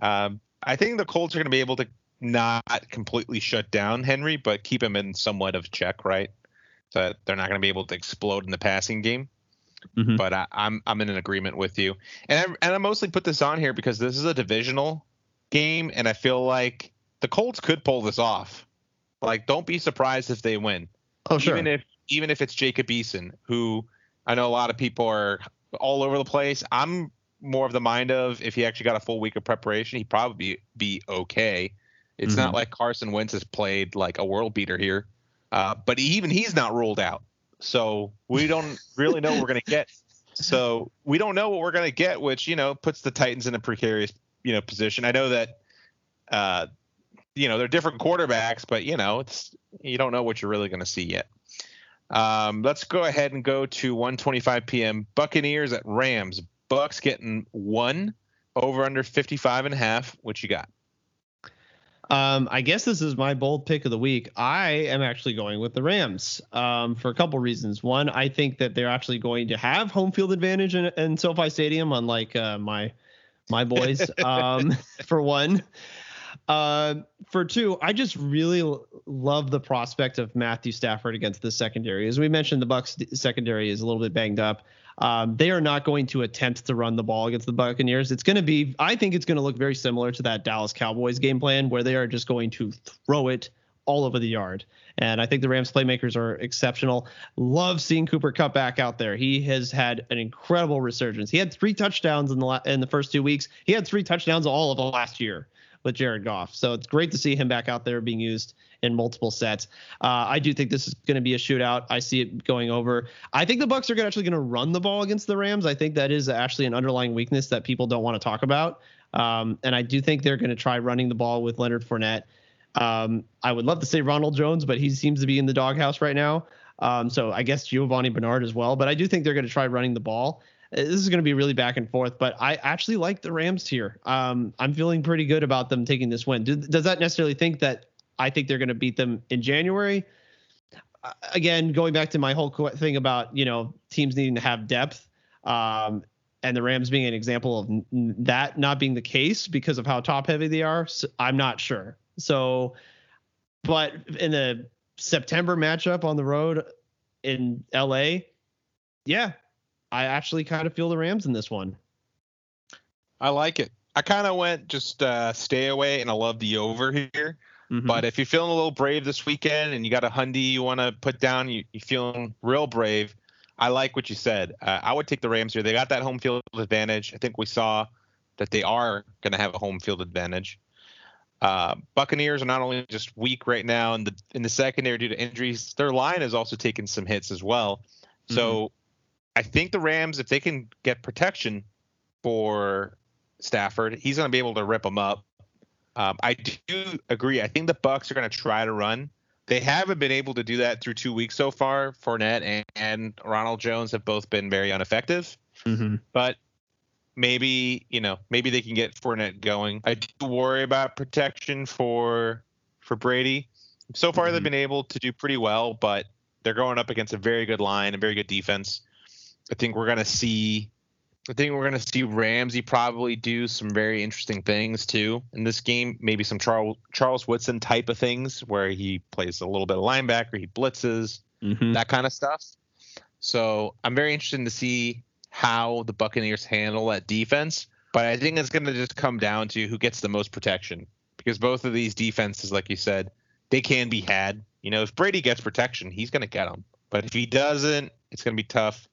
Um, I think the Colts are going to be able to not completely shut down Henry, but keep him in somewhat of check, right? So that they're not going to be able to explode in the passing game. Mm-hmm. But I, am I'm, I'm in an agreement with you, and I, and I mostly put this on here because this is a divisional game, and I feel like the Colts could pull this off. Like, don't be surprised if they win. Oh, sure. Even if even if it's Jacob Eason, who I know a lot of people are all over the place. I'm more of the mind of if he actually got a full week of preparation, he'd probably be, be okay. It's mm-hmm. not like Carson Wentz has played like a world beater here, uh, but even he's not ruled out. So we don't really know what we're going to get. So we don't know what we're going to get, which you know puts the Titans in a precarious you know position. I know that uh, you know they're different quarterbacks, but you know it's you don't know what you're really going to see yet. Um, let's go ahead and go to 1:25 p.m. Buccaneers at Rams. Bucks getting one over under 55 and a half. What you got? Um, I guess this is my bold pick of the week. I am actually going with the Rams um, for a couple reasons. One, I think that they're actually going to have home field advantage in, in SoFi Stadium, unlike uh, my my boys. um, for one, uh, for two, I just really love the prospect of Matthew Stafford against the secondary. As we mentioned, the Bucks secondary is a little bit banged up. Um, they are not going to attempt to run the ball against the Buccaneers. It's going to be, I think it's going to look very similar to that Dallas Cowboys game plan where they are just going to throw it all over the yard. And I think the Rams playmakers are exceptional. Love seeing Cooper Kupp back out there. He has had an incredible resurgence. He had three touchdowns in the la- in the first two weeks. He had three touchdowns all of the last year with Jared Goff. So it's great to see him back out there being used in multiple sets. Uh, I do think this is going to be a shootout. I see it going over. I think the Bucks are actually going to run the ball against the Rams. I think that is actually an underlying weakness that people don't want to talk about. Um, and I do think they're going to try running the ball with Leonard Fournette. Um, I would love to say Ronald Jones, but he seems to be in the doghouse right now. Um, so I guess Giovani Bernard as well. But I do think they're going to try running the ball. Uh, this is going to be really back and forth, but I actually like the Rams here. Um, I'm feeling pretty good about them taking this win. Do, does that necessarily think that I think they're going to beat them in January? Uh, again, going back to my whole thing about you know teams needing to have depth. Um, and the Rams being an example of n- that not being the case because of how top heavy they are, so I'm not sure. So, but in the September matchup on the road in LA, yeah, I actually kind of feel the Rams in this one. I like it. I kind of went just uh, stay away, and I love the over here. Mm-hmm. But if you're feeling a little brave this weekend and you got a Hundy you want to put down, you, you're feeling real brave. I like what you said. Uh, I would take the Rams here. They got that home field advantage. I think we saw that they are going to have a home field advantage. Uh, Buccaneers are not only just weak right now in the in the secondary due to injuries, their line has also taken some hits as well. So mm-hmm. I think the Rams, if they can get protection for Stafford, he's going to be able to rip them up. Um, I do agree. I think the Bucks are going to try to run. They haven't been able to do that through two weeks so far. Fournette and, and Ronald Jones have both been very ineffective. Mm-hmm. But maybe you know maybe they can get Fournette going. I do worry about protection for for Brady. So far, mm-hmm. they've been able to do pretty well, but they're going up against a very good line, a very good defense. I think we're going to see I think we're to see Ramsey probably do some very interesting things too in this game. Maybe some Charles Charles Woodson type of things where he plays a little bit of linebacker, he blitzes, mm-hmm. that kind of stuff. So I'm very interested to see how the Buccaneers handle that defense. But I think it's going to just come down to who gets the most protection because both of these defenses, like you said, they can be had. You know, if Brady gets protection, he's going to get them. But if he doesn't, it's going to be tough.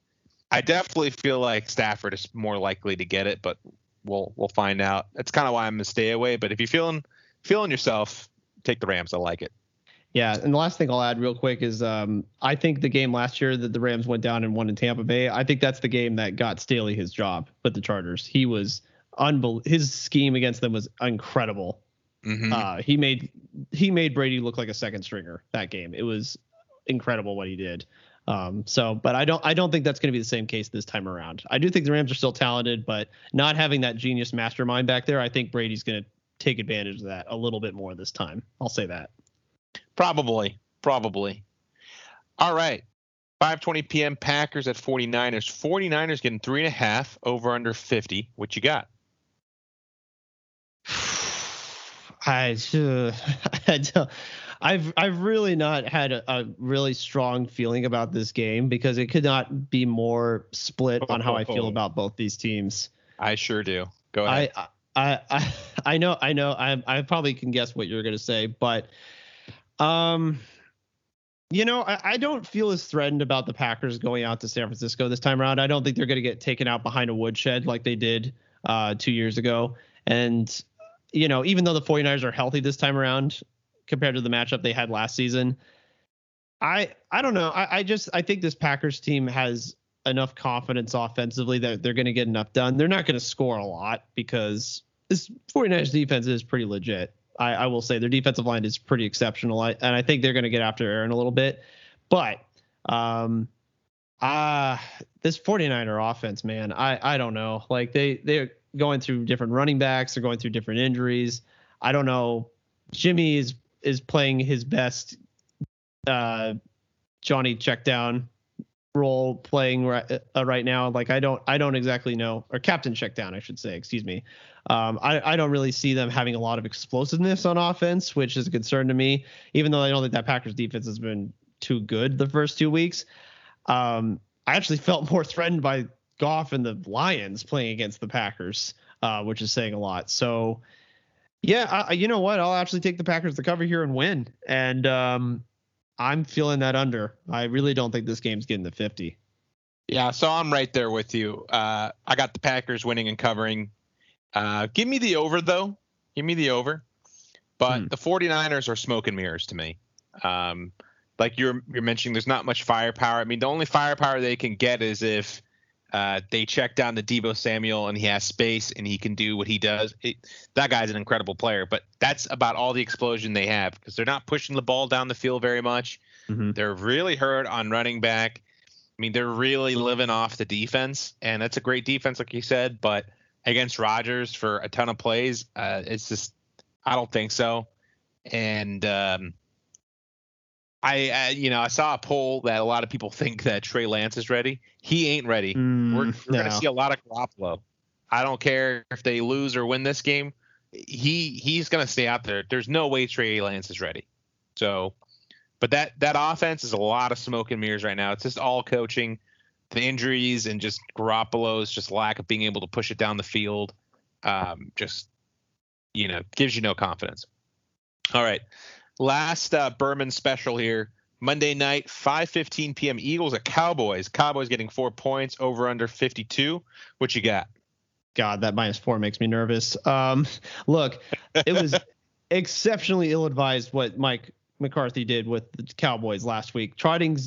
I definitely feel like Stafford is more likely to get it, but we'll we'll find out. That's kind of why I'm gonna stay away. But if you're feeling feeling yourself, take the Rams. I like it. Yeah, and the last thing I'll add real quick is um, I think the game last year that the Rams went down and won in Tampa Bay, I think that's the game that got Staley his job with the Chargers. He was unbelievable. His scheme against them was incredible. Mm-hmm. Uh, he made he made Brady look like a second stringer that game. It was incredible what he did. Um, so, but I don't I don't think that's going to be the same case this time around. I do think the Rams are still talented, but not having that genius mastermind back there, I think Brady's going to take advantage of that a little bit more this time. I'll say that. Probably, probably. All right. 5:20 p.m. Packers at 49ers. 49ers getting three and a half over under 50. What you got? I, uh, I don't, I've I've really not had a, a, really strong feeling about this game because it could not be more split on how I feel about both these teams. I sure do. Go ahead. I I I, I know I know I I probably can guess what you're gonna say, but um you know, I, I, don't feel as threatened about the Packers going out to San Francisco this time around. I don't think they're going to get taken out behind a woodshed like they did uh, two years ago. And, you know, even though the 49ers are healthy this time around, compared to the matchup they had last season. I I don't know. I, I just I think this Packers team has enough confidence offensively that they're going to get enough done. They're not going to score a lot because this 49ers defense is pretty legit. I, I will say their defensive line is pretty exceptional, I, and I think they're going to get after Aaron a little bit. But um, uh this 49er offense, man, I I don't know. Like they they're going through different running backs, they're going through different injuries. I don't know. Jimmy is is playing his best uh, Johnny checkdown role playing right, uh, right now. Like I don't I don't exactly know or Captain checkdown I should say. Excuse me. Um, I I don't really see them having a lot of explosiveness on offense, which is a concern to me. Even though I don't think that Packers defense has been too good the first two weeks. Um, I actually felt more threatened by Goff and the Lions playing against the Packers, uh, which is saying a lot. So yeah, I, you know what? I'll actually take the Packers to cover here and win. And um, I'm feeling that under. I really don't think this game's getting to 50. Yeah, so I'm right there with you. Uh, I got the Packers winning and covering. Uh, give me the over, though. Give me the over. But hmm. the 49ers are smoke and mirrors to me. Um, like you're you're mentioning, there's not much firepower. I mean, the only firepower they can get is if uh, they check down the Deebo Samuel and he has space and he can do what he does. It, that guy's an incredible player, but that's about all the explosion they have because they're not pushing the ball down the field very much. Mm-hmm. They're really hurt on running back. I mean, they're really living off the defense, and that's a great defense, like you said. But against Rodgers for a ton of plays, uh, it's just I don't think so. And um, I, I, you know, I saw a poll that a lot of people think that Trey Lance is ready. He ain't ready. Mm, we're we're no. gonna see a lot of Garoppolo. I don't care if they lose or win this game. He he's gonna stay out there. There's no way Trey Lance is ready. So, but that that offense is a lot of smoke and mirrors right now. It's just all coaching, the injuries, and just Garoppolo's just lack of being able to push it down the field. Um, just you know, gives you no confidence. All right, last uh, Berman special here. Monday night, 5:15 p.m. Eagles at Cowboys. Cowboys getting four points over under 52. What you got? God, that minus four makes me nervous. Um, look, it was exceptionally ill-advised what Mike McCarthy did with the Cowboys last week. Trotting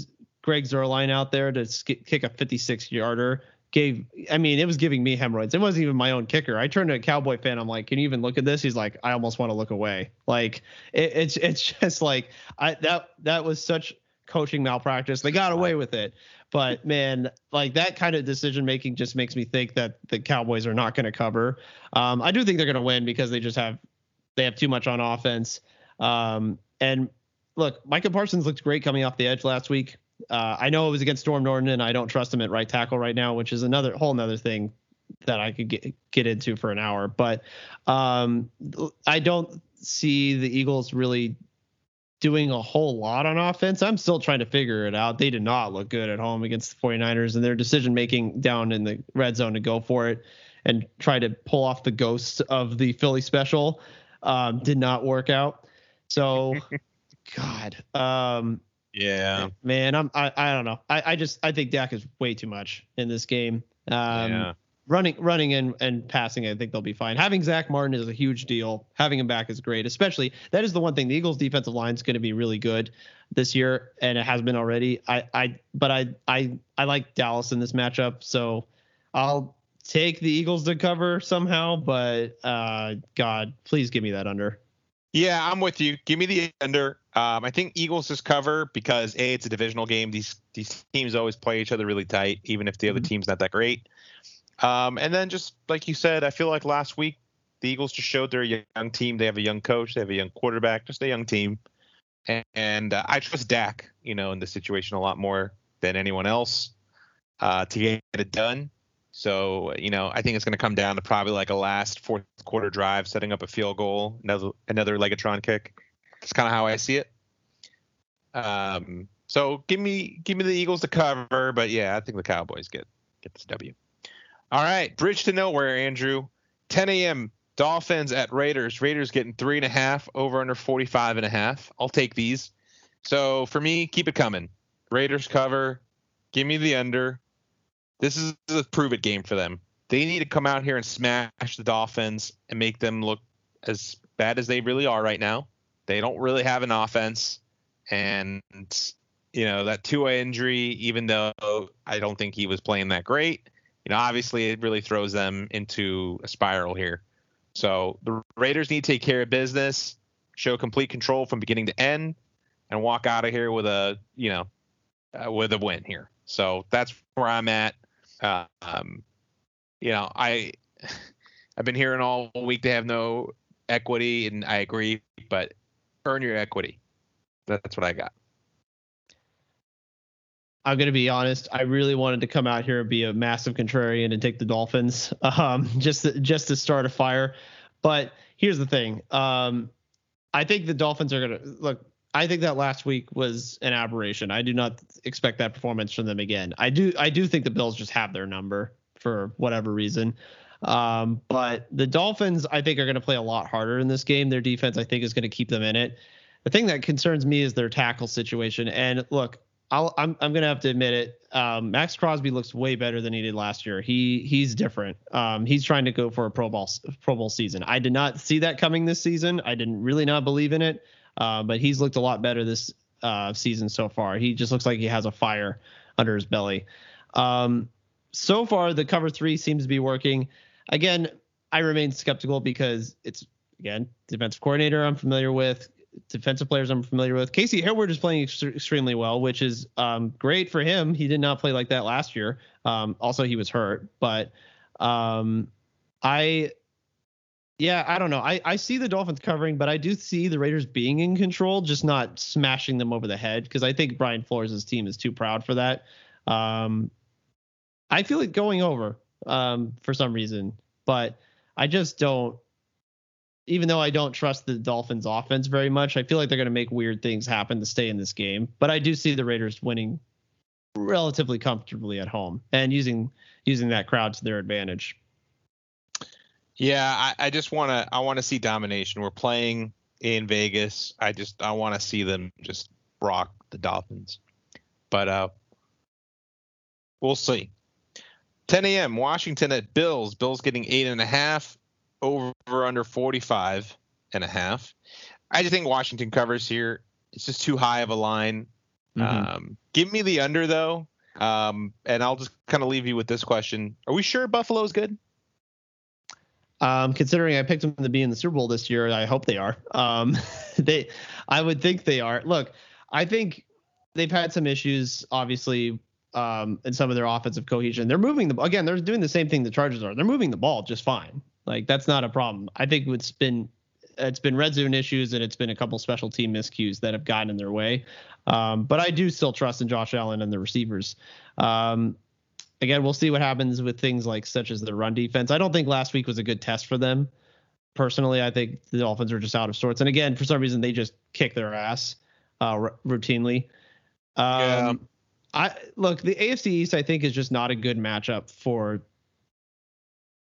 Greg Zuerlein out there to sk- kick a 56-yarder gave. I mean, it was giving me hemorrhoids. It wasn't even my own kicker. I turned to a Cowboy fan. I'm like, "Can you even look at this?" He's like, "I almost want to look away." Like, it, it's it's just like I that that was such coaching malpractice. They got away with it. But man, like that kind of decision making just makes me think that the Cowboys are not going to cover. Um, I do think they're going to win because they just have they have too much on offense. Um, and look, Micah Parsons looked great coming off the edge last week. Uh, I know it was against Storm Norton, and I don't trust him at right tackle right now, which is another whole another thing that I could get get into for an hour. But um, I don't see the Eagles really doing a whole lot on offense. I'm still trying to figure it out. They did not look good at home against the 49ers and their decision making down in the red zone to go for it and try to pull off the ghosts of the Philly special um, did not work out. So God, um, Yeah. man, I'm I, I don't know. I, I just I think Dak is way too much in this game. Um, yeah. running running and, and passing, I think they'll be fine. Having Zack Martin is a huge deal. Having him back is great, especially that is the one thing. The Eagles defensive line is going to be really good this year, and it has been already. I I but I I I like Dallas in this matchup, so I'll take the Eagles to cover somehow. But uh, God, please give me that under. Yeah, I'm with you. Give me the under. Um, I think Eagles just cover because a it's a divisional game. These these teams always play each other really tight, even if the other Mhm. team's not that great. Um, and then just like you said, I feel like last week the Eagles just showed they're a young team. They have a young coach. They have a young quarterback. Just a young team. And, and uh, I trust Dak, you know, in this situation a lot more than anyone else uh, to get it done. So you know, I think it's going to come down to probably like a last fourth quarter drive, setting up a field goal, another another Legatron kick. That's kind of how I see it. Um, so give me give me the Eagles to cover, but yeah, I think the Cowboys get get this W. All right, bridge to nowhere, Andrew. 10 a.m. Dolphins at Raiders. Raiders getting three and a half over under 45 and a half. I'll take these. So for me, keep it coming. Raiders cover. Give me the under. This is a prove it game for them. They need to come out here and smash the Dolphins and make them look as bad as they really are right now. They don't really have an offense, and you know that Tua injury. Even though I don't think he was playing that great, you know obviously it really throws them into a spiral here. So the Raiders need to take care of business, show complete control from beginning to end, and walk out of here with a you know uh, with a win here. So that's where I'm at. Uh, um, you know, I I've been hearing all week they have no equity, and I agree, but earn your equity. That's what I got. I'm gonna be honest. I really wanted to come out here and be a massive contrarian and take the Dolphins, um, just to, just to start a fire. But here's the thing. Um, I think the Dolphins are gonna look. I think that last week was an aberration. I do not expect that performance from them again. I do. I do think the Bills just have their number for whatever reason. Um, but the Dolphins, I think, are going to play a lot harder in this game. Their defense, I think, is going to keep them in it. The thing that concerns me is their tackle situation. And look, I'll, I'm I'm gonna have to admit it. Um, Maxx Crosby looks way better than he did last year. He he's different. Um, he's trying to go for a Pro Bowl Pro Bowl season. I did not see that coming this season. I didn't really not believe in it. Uh, but he's looked a lot better this uh, season so far. He just looks like he has a fire under his belly. Um, so far, the cover three seems to be working. Again, I remain skeptical because it's again defensive coordinator I'm familiar with, defensive players I'm familiar with. Casey Hayward is playing ex- extremely well, which is um, great for him. He did not play like that last year. Um, also, he was hurt, but um, I Yeah, I don't know. I, I see the Dolphins covering, but I do see the Raiders being in control, just not smashing them over the head because I think Brian Flores' team is too proud for that. Um, I feel it going over um, for some reason, but I just don't. Even though I don't trust the Dolphins' offense very much, I feel like they're going to make weird things happen to stay in this game. But I do see the Raiders winning relatively comfortably at home and using using that crowd to their advantage. Yeah, I, I just want to I want to see domination. We're playing in Vegas. I just I want to see them just rock the Dolphins. But uh we'll see. 10 a.m. Washington at Bills. Bills getting eight and a half over under 45 and a half. I just think Washington covers here. It's just too high of a line. Mm-hmm. Um, give me the under though. Um, and I'll just kind of leave you with this question: Are we sure Buffalo's good? Um, considering I picked them to be in the Super Bowl this year, I hope they are. Um, they, I would think they are. Look, I think they've had some issues, obviously, um, in some of their offensive cohesion. They're moving the again. They're doing the same thing the Chargers are. They're moving the ball just fine. Like that's not a problem. I think it's been it's been red zone issues and it's been a couple special team miscues that have gotten in their way. Um, but I do still trust in Josh Allen and the receivers. Um, again, we'll see what happens with things like such as the run defense. I don't think last week was a good test for them. Personally, I think the Dolphins are just out of sorts. And again, for some reason, they just kick their ass uh, r- routinely. Um, yeah. I look the AFC East. I think is just not a good matchup for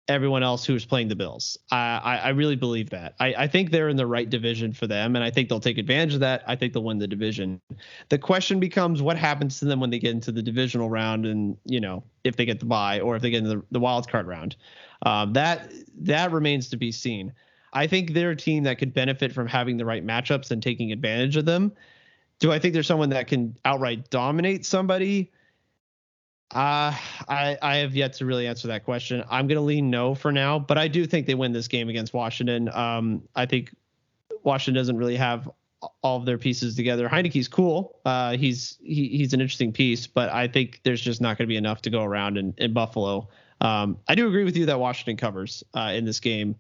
everyone else who's playing the Bills. I, I, I really believe that. I, I think they're in the right division for them, and I think they'll take advantage of that. I think they'll win the division. The question becomes what happens to them when they get into the divisional round, and you know if they get the bye or if they get into the, the wild card round. Um, that that remains to be seen. I think they're a team that could benefit from having the right matchups and taking advantage of them. Do I think there's someone that can outright dominate somebody? Uh, I I have yet to really answer that question. I'm to lean no for now, but I do think they win this game against Washington. Um, I think Washington doesn't really have all of their pieces together. Heinicke's cool. Uh, he's he, he's an interesting piece, but I think there's just not going to be enough to go around in, in Buffalo. Um, I do agree with you that Washington covers uh, in this game,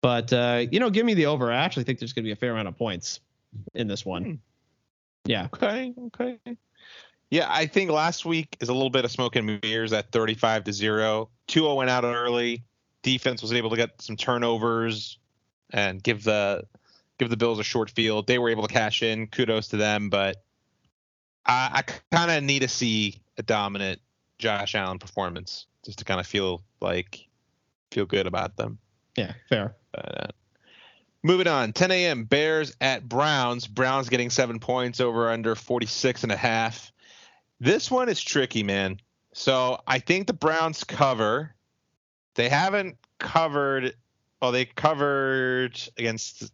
but uh, you know, give me the over. I actually think there's going to be a fair amount of points in this one. Yeah. Okay. Okay. Yeah, I think last week is a little bit of smoke and mirrors at 35 to 0. 2 went out early. Defense was able to get some turnovers and give the give the Bills a short field. They were able to cash in. Kudos to them, but I, I kind of need to see a dominant Josh Allen performance just to kind of feel like feel good about them. Yeah, fair. But, uh, moving on, 10 a.m. Bears at Browns. Browns getting seven points over under 46 and a half. This one is tricky, man. So I think the Browns cover. They haven't covered. Well, they covered against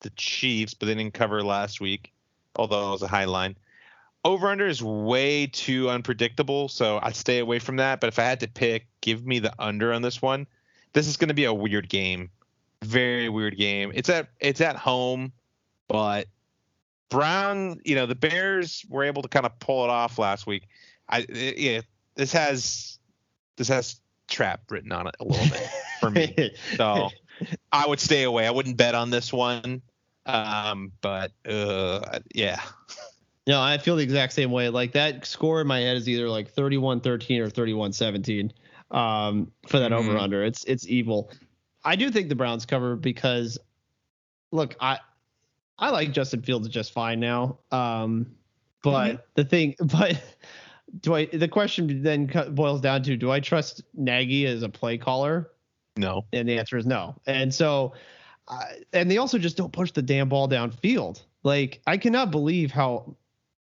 the Chiefs, but they didn't cover last week, although it was a high line. Over under is way too unpredictable, so I'd stay away from that. But if I had to pick, give me the under on this one. This is going to be a weird game, very weird game. It's at it's at home, but Brown, you know, the Bears were able to kind of pull it off last week. I yeah, this has this has trap written on it a little bit for me. so I would stay away. I wouldn't bet on this one. Um, but uh, yeah. No, I feel the exact same way. Like that score in my head is either like 31-13 or 31-17 um, for that mm-hmm. over under. It's it's evil. I do think the Browns cover because look, I I like Justin Fields just fine now. Um, but mm-hmm. the thing, but do I? The question then boils down to: Do I trust Nagy as a play caller? No. And the answer is no. And so, uh, and they also just don't push the damn ball downfield. Like I cannot believe how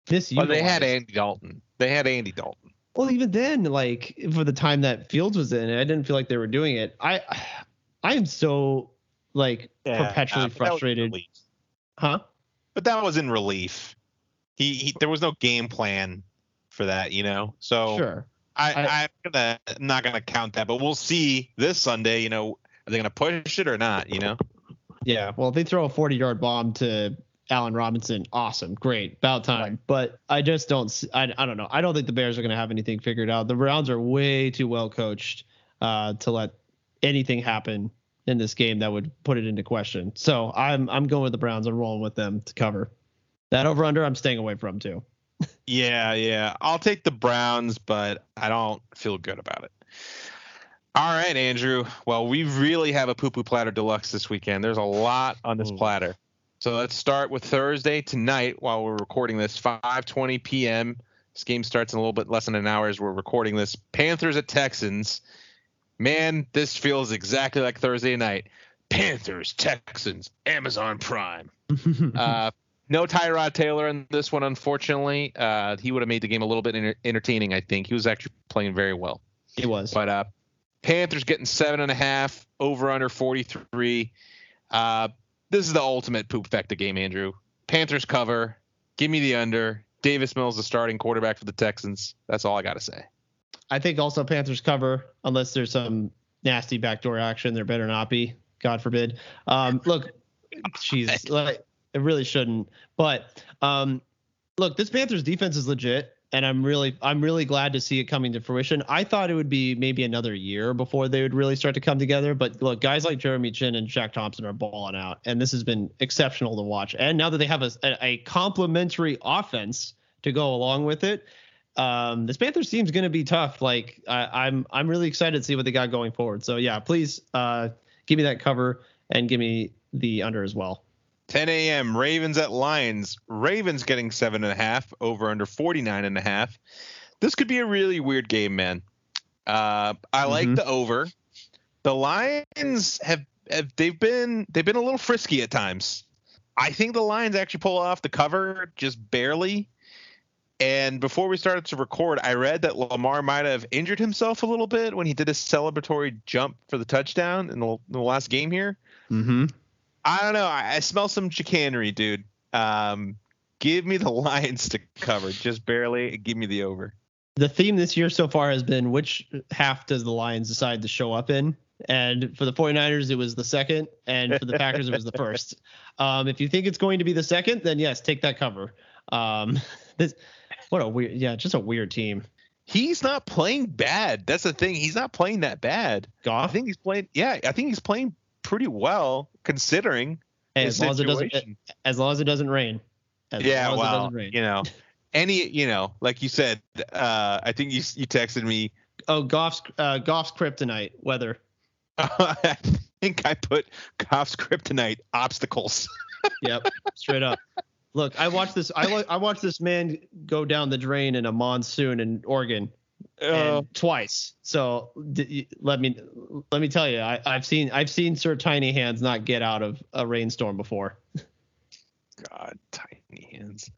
this. Well, they had Andy Dalton. They had Andy Dalton. Well, even then, like for the time that Fields was in, I didn't feel like they were doing it. I, I am so like yeah, perpetually frustrated. Huh? But that was in relief. He, he there was no game plan for that, you know. So sure. I, am gonna not gonna count that, but we'll see this Sunday. You know, are they gonna push it or not? You know. Yeah. Well, if they throw a 40 yard bomb to Allen Robinson, awesome, great, about time. Right. But I just don't. I, I don't know. I don't think the Bears are gonna have anything figured out. The Browns are way too well coached uh, to let anything happen in this game that would put it into question. So I'm I'm going with the Browns. I'm rolling with them to cover. That over under, I'm staying away from too. Yeah, yeah. I'll take the Browns, but I don't feel good about it. All right, Andrew. Well, we really have a poo poo platter deluxe this weekend. There's a lot on this Ooh. platter. So let's start with Thursday tonight while we're recording this, 5:20 p.m. This game starts in a little bit less than an hour as we're recording this. Panthers at Texans. Man, this feels exactly like Thursday night. Panthers, Texans, Amazon Prime. Uh, no Tyrod Taylor in this one, unfortunately. Uh, he would have made the game a little bit enter- entertaining, I think. He was actually playing very well. He was. But uh, Panthers getting seven and a half, over under 43. Uh, this is the ultimate poop factor game, Andrew. Panthers cover. Give me the under. Davis Mills, the starting quarterback for the Texans. That's all I got to say. I think also Panthers cover unless there's some nasty backdoor action. There better not be. God forbid. Um, look, Jesus, like it really shouldn't. But um, look, this Panthers defense is legit, and I'm really, I'm really glad to see it coming to fruition. I thought it would be maybe another year before they would really start to come together. But look, guys like Jeremy Chinn and Shaq Thompson are balling out, and this has been exceptional to watch. And now that they have a, a, a complementary offense to go along with it, um, this Panthers team's going to be tough. Like I, I'm, I'm really excited to see what they got going forward. So yeah, please uh, give me that cover and give me the under as well. 10 a.m. Ravens at Lions. Ravens getting seven and a half, over under 49 and a half. This could be a really weird game, man. Uh, I like Mhm. the over. The Lions have, have they've been they've been a little frisky at times. I think the Lions actually pull off the cover just barely. And before we started to record, I read that Lamar might have injured himself a little bit when he did his celebratory jump for the touchdown in the, in the last game here. Mm-hmm. I don't know. I, I smell some chicanery, dude. Um, give me the Lions to cover, just barely. Give me the over. The theme this year so far has been which half does the Lions decide to show up in? And for the 49ers, it was the second, and for the Packers, it was the first. Um, if you think it's going to be the second, then yes, take that cover. Um, this, what a weird, yeah, just a weird team. He's not playing bad. That's the thing. He's not playing that bad. I think he's playing. Yeah, I think he's playing pretty well considering hey, as long as it doesn't, as long as it doesn't rain. As yeah, long as it well, doesn't rain. you know, any, you know, like you said, uh, I think you you texted me. Oh, Goff's uh, Goff's kryptonite weather. I think I put Goff's kryptonite obstacles. Yep, straight up. Look, I watched this. I I watched this man go down the drain in a monsoon in Oregon Uh, twice. So d- let me let me tell you, I, I've seen I've seen Sir Tiny Hands not get out of a rainstorm before. God, tiny hands.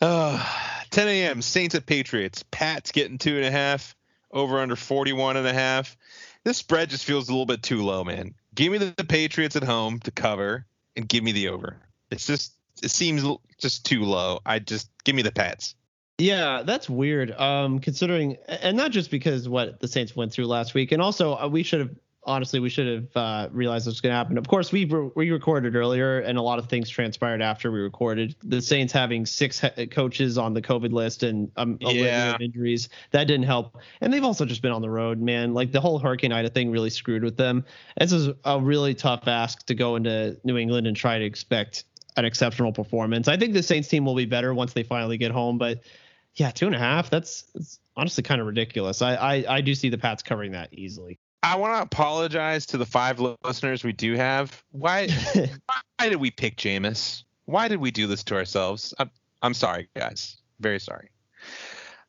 Uh, 10 a.m. Saints at Patriots. Pats getting two and a half. Over under 41 and a half. This spread just feels a little bit too low, man. Give me the, the Patriots at home to cover and give me the over. It's just it seems just too low. I just give me the Pats. Yeah, that's weird. Um, considering, and not just because what the Saints went through last week, and also uh, we should have honestly we should have uh, realized was going to happen. Of course, we re- we recorded earlier, and a lot of things transpired after we recorded. The Saints having six he- coaches on the COVID list and um, Yeah. of injuries that didn't help, and they've also just been on the road, man. Like the whole Hurricane Ida thing really screwed with them. This is a really tough ask to go into New England and try to expect an exceptional performance. I think the Saints team will be better once they finally get home, but yeah, two and a half. That's, honestly kind of ridiculous. I, I I do see the Pats covering that easily. I want to apologize to the five listeners we do have. Why why did we pick Jameis? Why did we do this to ourselves? I'm, I'm sorry, guys. Very sorry.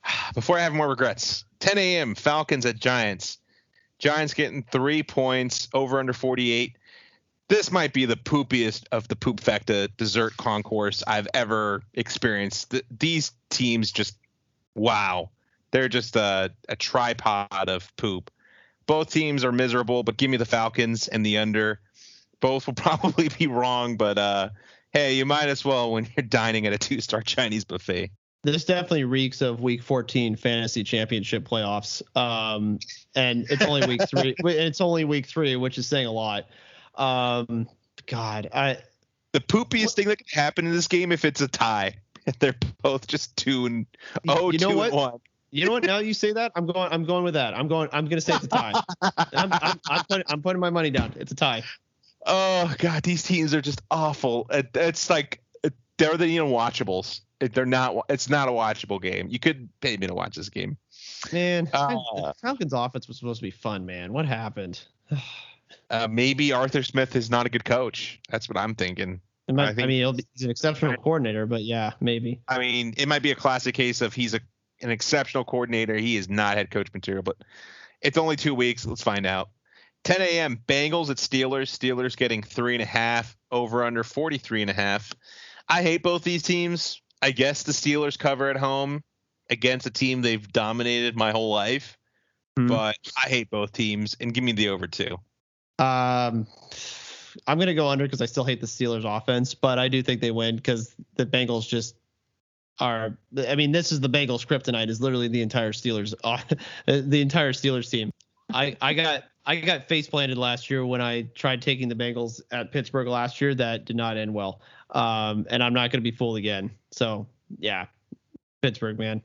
Before I have more regrets, 10 a.m. Falcons at Giants. Giants getting three points over under 48. This might be the poopiest of the poop facta dessert concourse I've ever experienced. Th- these teams just, wow, they're just a, a tripod of poop. Both teams are miserable, but give me the Falcons and the under. Both will probably be wrong, but uh, hey, you might as well when you're dining at a two-star Chinese buffet. This definitely reeks of Week 14 fantasy championship playoffs. Um, and it's only week three. It's only week three, which is saying a lot. Um, God, I The poopiest thing that could happen in this game if it's a tie. They're both just two and oh, you know two what? and one. You know what? Now you say that, I'm going. I'm going with that. I'm going. I'm going to say it's a tie. I'm, I'm, I'm, putting, I'm putting my money down. It's a tie. Oh god, these teams are just awful. It, it's like they're the unwatchables. It, they're not. It's not a watchable game. You could pay me to watch this game. Man, uh, Falcons' offense was supposed to be fun. Man, what happened? uh, maybe Arthur Smith is not a good coach. That's what I'm thinking. Might, I, think, I, mean, be, he's an exceptional coordinator, but yeah, maybe. I mean, it might be a classic case of he's a an exceptional coordinator. He is not head coach material, but it's only two weeks. Let's find out. 10 a.m. Bengals at Steelers. Steelers getting three and a half over under 43 and a half. I hate both these teams. I guess the Steelers cover at home against a team they've dominated my whole life, mm-hmm. but I hate both teams and give me the over two. Um, I'm gonna go under because I still hate the Steelers offense, but I do think they win because the Bengals just are. I mean, this is the Bengals kryptonite. Is literally the entire Steelers, uh, the entire Steelers team. I I got I got face planted last year when I tried taking the Bengals at Pittsburgh last year. That did not end well. Um, and I'm not going to be fooled again. So yeah, Pittsburgh, man.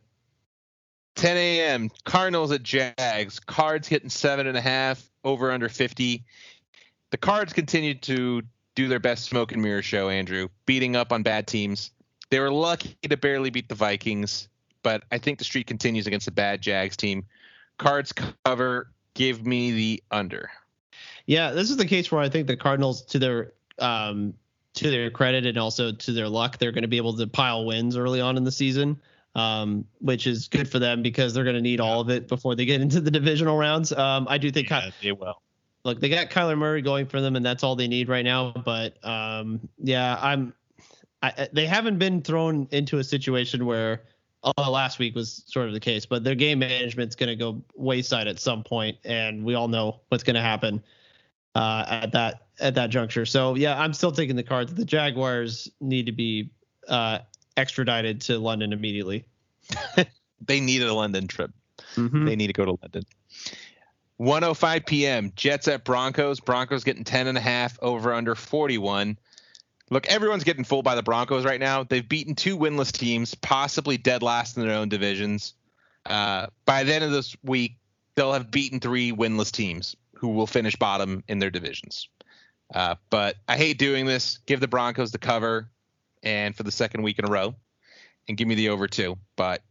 10 a.m. Cardinals at Jags. Cards hitting seven and a half over under 50. The Cards continued to do their best smoke and mirror show, Andrew, beating up on bad teams. They were lucky to barely beat the Vikings, but I think the streak continues against a bad Jags team. Cards cover. Give me the under. Yeah, this is the case where I think the Cardinals, to their um, to their credit and also to their luck, they're going to be able to pile wins early on in the season, um, which is good for them because they're going to need all of it before they get into the divisional rounds. Um, I do think yeah, they will. Look, they got Kyler Murray going for them, and that's all they need right now. But um, yeah, I'm. I, they haven't been thrown into a situation where uh, last week was sort of the case, but their game management's going to go wayside at some point, and we all know what's going to happen uh, at that at that juncture. So yeah, I'm still taking the cards. The Jaguars need to be uh, extradited to London immediately. they need a London trip. Mm-hmm. They need to go to London. 105 p.m. Jets at Broncos. Broncos getting 10 and a half over under 41. Look, everyone's getting fooled by the Broncos right now. They've beaten two winless teams, possibly dead last in their own divisions. Uh, by the end of this week, they'll have beaten three winless teams who will finish bottom in their divisions. Uh, but I hate doing this. Give the Broncos the cover, and for the second week in a row, and give me the over two. But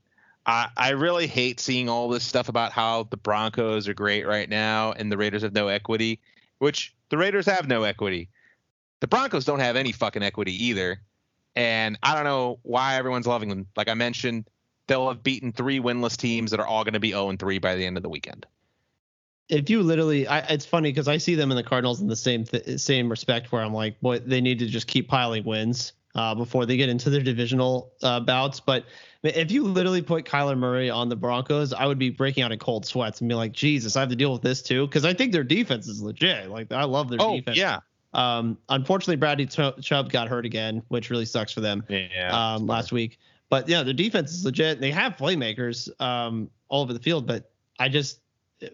I, I really hate seeing all this stuff about how the Broncos are great right now and the Raiders have no equity, which the Raiders have no equity. The Broncos don't have any fucking equity either. And I don't know why everyone's loving them. Like I mentioned, they'll have beaten three winless teams that are all going to be 0 3 by the end of the weekend if you literally, I, it's funny because I see them and the Cardinals in the same th- same respect, where I'm like, boy, they need to just keep piling wins uh, before they get into their divisional uh, bouts. But if you literally put Kyler Murray on the Broncos, I would be breaking out in cold sweats and be like, Jesus, I have to deal with this too, because I think their defense is legit. Like I love their oh, defense. Yeah. Um, unfortunately, Bradley Chubb got hurt again, which really sucks for them. Yeah. Um, last week, but yeah, their defense is legit. They have playmakers um, all over the field, but I just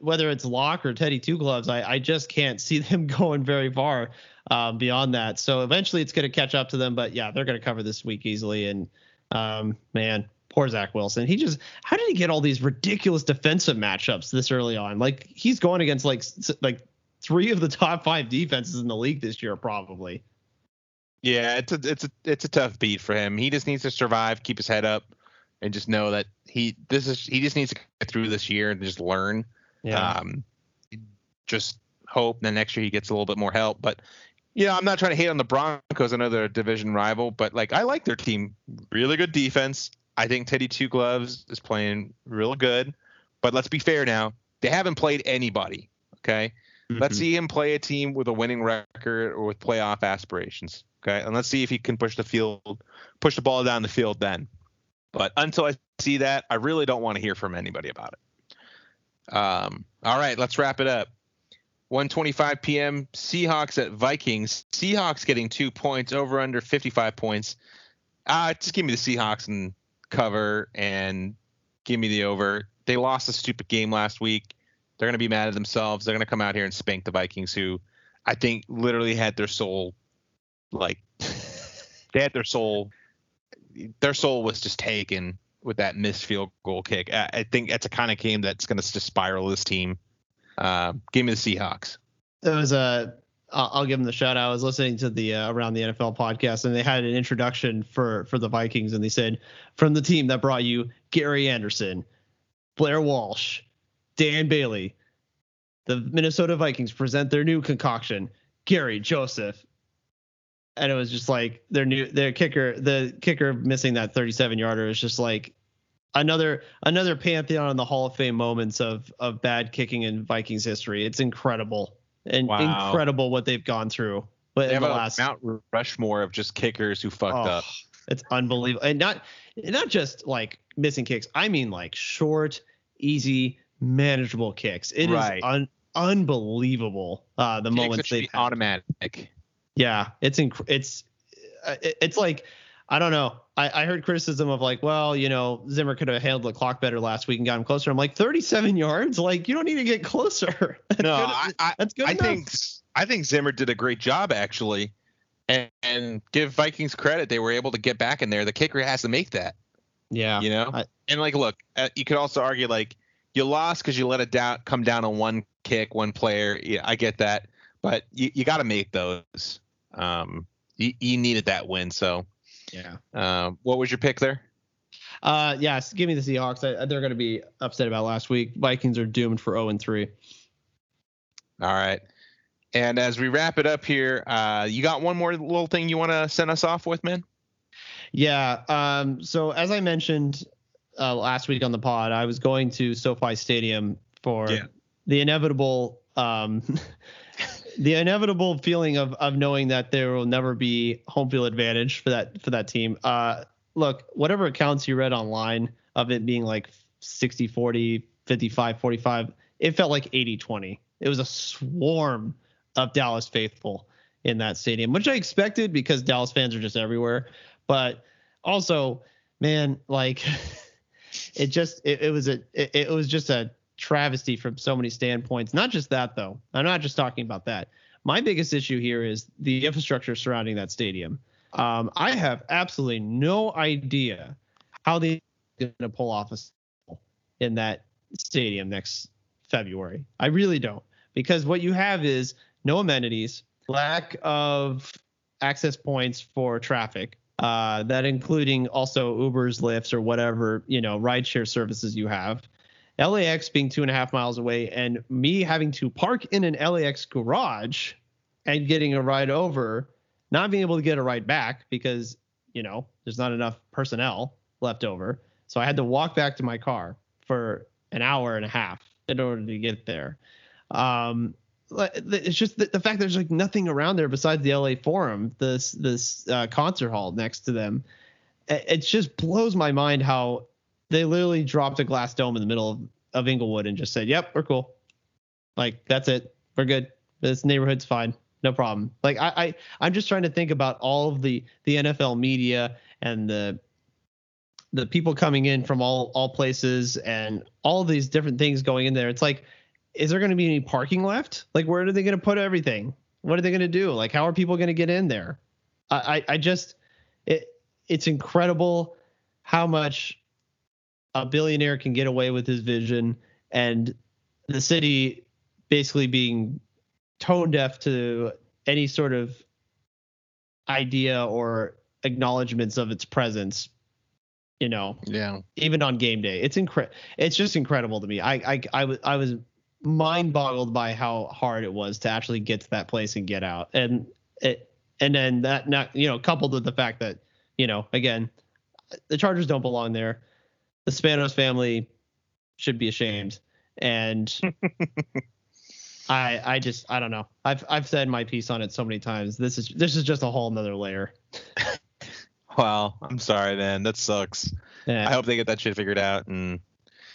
whether it's Lock or Teddy Two Gloves, I, I just can't see them going very far um, beyond that. So eventually it's going to catch up to them. But yeah, they're going to cover this week easily. And um, man, poor Zach Wilson. He just how did he get all these ridiculous defensive matchups this early on? Like he's going against like like three of the top five defenses in the league this year, probably. Yeah, it's a it's a it's a tough beat for him. He just needs to survive, keep his head up, and just know that he this is he just needs to get through this year and just learn yeah. Um, just hope the next year he gets a little bit more help. But yeah, I'm not trying to hate on the Broncos. I know they're a division rival, but like I like their team. Really good defense. I think Teddy Two Gloves is playing real good. But let's be fair now. They haven't played anybody. Okay. Mm-hmm. Let's see him play a team with a winning record or with playoff aspirations. Okay. And let's see if he can push the field, push the ball down the field then. But until I see that, I really don't want to hear from anybody about it. Um, all right, let's wrap it up. 1:25 p.m. Seahawks at Vikings. Seahawks getting two points over under 55 points. Uh, just give me the Seahawks and cover and give me the over. They lost a stupid game last week. They're going to be mad at themselves. They're going to come out here and spank the Vikings, who I think literally had their soul, like, they had their soul, their soul was just taken with that missed field goal kick. I, I think that's a kind of game that's going to spiral this team. Uh, give me the Seahawks. It was a. I'll give them the shout out. I was listening to the uh, around the NFL podcast, and they had an introduction for for the Vikings, and they said from the team that brought you Gary Anderson, Blair Walsh, Dan Bailey, the Minnesota Vikings present their new concoction, Greg Joseph. And it was just like their new their kicker, the kicker missing that 37 yarder is just like another another pantheon in the Hall of Fame moments of of bad kicking in Vikings history. It's incredible and Wow. incredible what they've gone through. But They in have the a last, Mount Rushmore of just kickers who fucked oh, up. it's unbelievable, and not not just like missing kicks. I mean like short, easy, manageable kicks. It is Right. un, unbelievable. Uh, the Kicks moments they've had. automatic. Yeah, it's inc- it's uh, it's like I don't know. I, I heard criticism of like, well, you know, Zimmer could have handled the clock better last week and got him closer. I'm like, 37 yards, like you don't need to get closer. That's No, good- I, I, that's good I enough. think I think Zimmer did a great job actually, and, and give Vikings credit. They were able to get back in there. The kicker has to make that. yeah, you know I- and like look uh, you could also argue like you lost because you let it down come down on one kick one player yeah i get that but you, you got to make those um you, you needed that win so yeah. um what was your pick there Uh, yes, give me the Seahawks. I, they're going to be upset about last week. Vikings are doomed for 0 and 3. all right and as we wrap it up here uh you got one more little thing you want to send us off with man Yeah. Um, so as I mentioned uh, last week on the pod, I was going to SoFi Stadium for Yeah. the inevitable um, the inevitable feeling of of knowing that there will never be home field advantage for that for that team. Uh, look, whatever accounts you read online of it being like 60 40, 55 45, it felt like 80 20. It was a swarm of Dallas faithful in that stadium, which I expected because Dallas fans are just everywhere. But also, man, like it just it, it was a it, it was just a travesty from so many standpoints. Not just that though. I'm not just talking about that. My biggest issue here is the infrastructure surrounding that stadium. Um, I have absolutely no idea how they're going to pull off a in that stadium next February. I really don't, because what you have is no amenities, lack of access points for traffic, uh, that including also Ubers, Lyfts, or whatever you know rideshare services you have. LAX being two and a half miles away, and me having to park in an LAX garage and getting a ride over, not being able to get a ride back because you know there's not enough personnel left over. So I had to walk back to my car for an hour and a half in order to get there. Um, it's just the, the fact there's like nothing around there besides the LA Forum, this this uh, concert hall next to them. It, it just blows my mind how they literally dropped a glass dome in the middle of, of Inglewood and just said, "Yep, we're cool. Like that's it. We're good. This neighborhood's fine. No problem." Like I, I I'm just trying to think about all of the the NFL media and the the people coming in from all all places and all these different things going in there. It's like, is there going to be any parking left? Like, where are they going to put everything? What are they going to do? Like, how are people going to get in there? I, I, I just, it, it's incredible how much a billionaire can get away with his vision, and the city basically being tone deaf to any sort of idea or acknowledgments of its presence you know yeah. even on game day. It's incre- it's just incredible to me. I i i was i was mind boggled by how hard it was to actually get to that place and get out. And it and then that not you know coupled with the fact that you know again the chargers don't belong there the spanos family should be ashamed. And i i just i don't know. I've i've said my piece on it so many times. This is this is just a whole nother layer. Well i'm sorry man. That sucks. Yeah. I hope they get that shit figured out and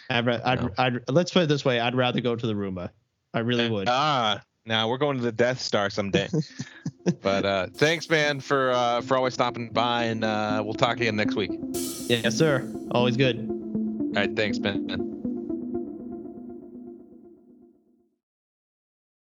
I'd, I'd. I'd, let's put it this way. I'd rather go to the roomba. I really would. Ah now we're going to the death star someday. But uh thanks man for uh for always stopping by and uh we'll talk again next week. Yes sir. Always good right thanks man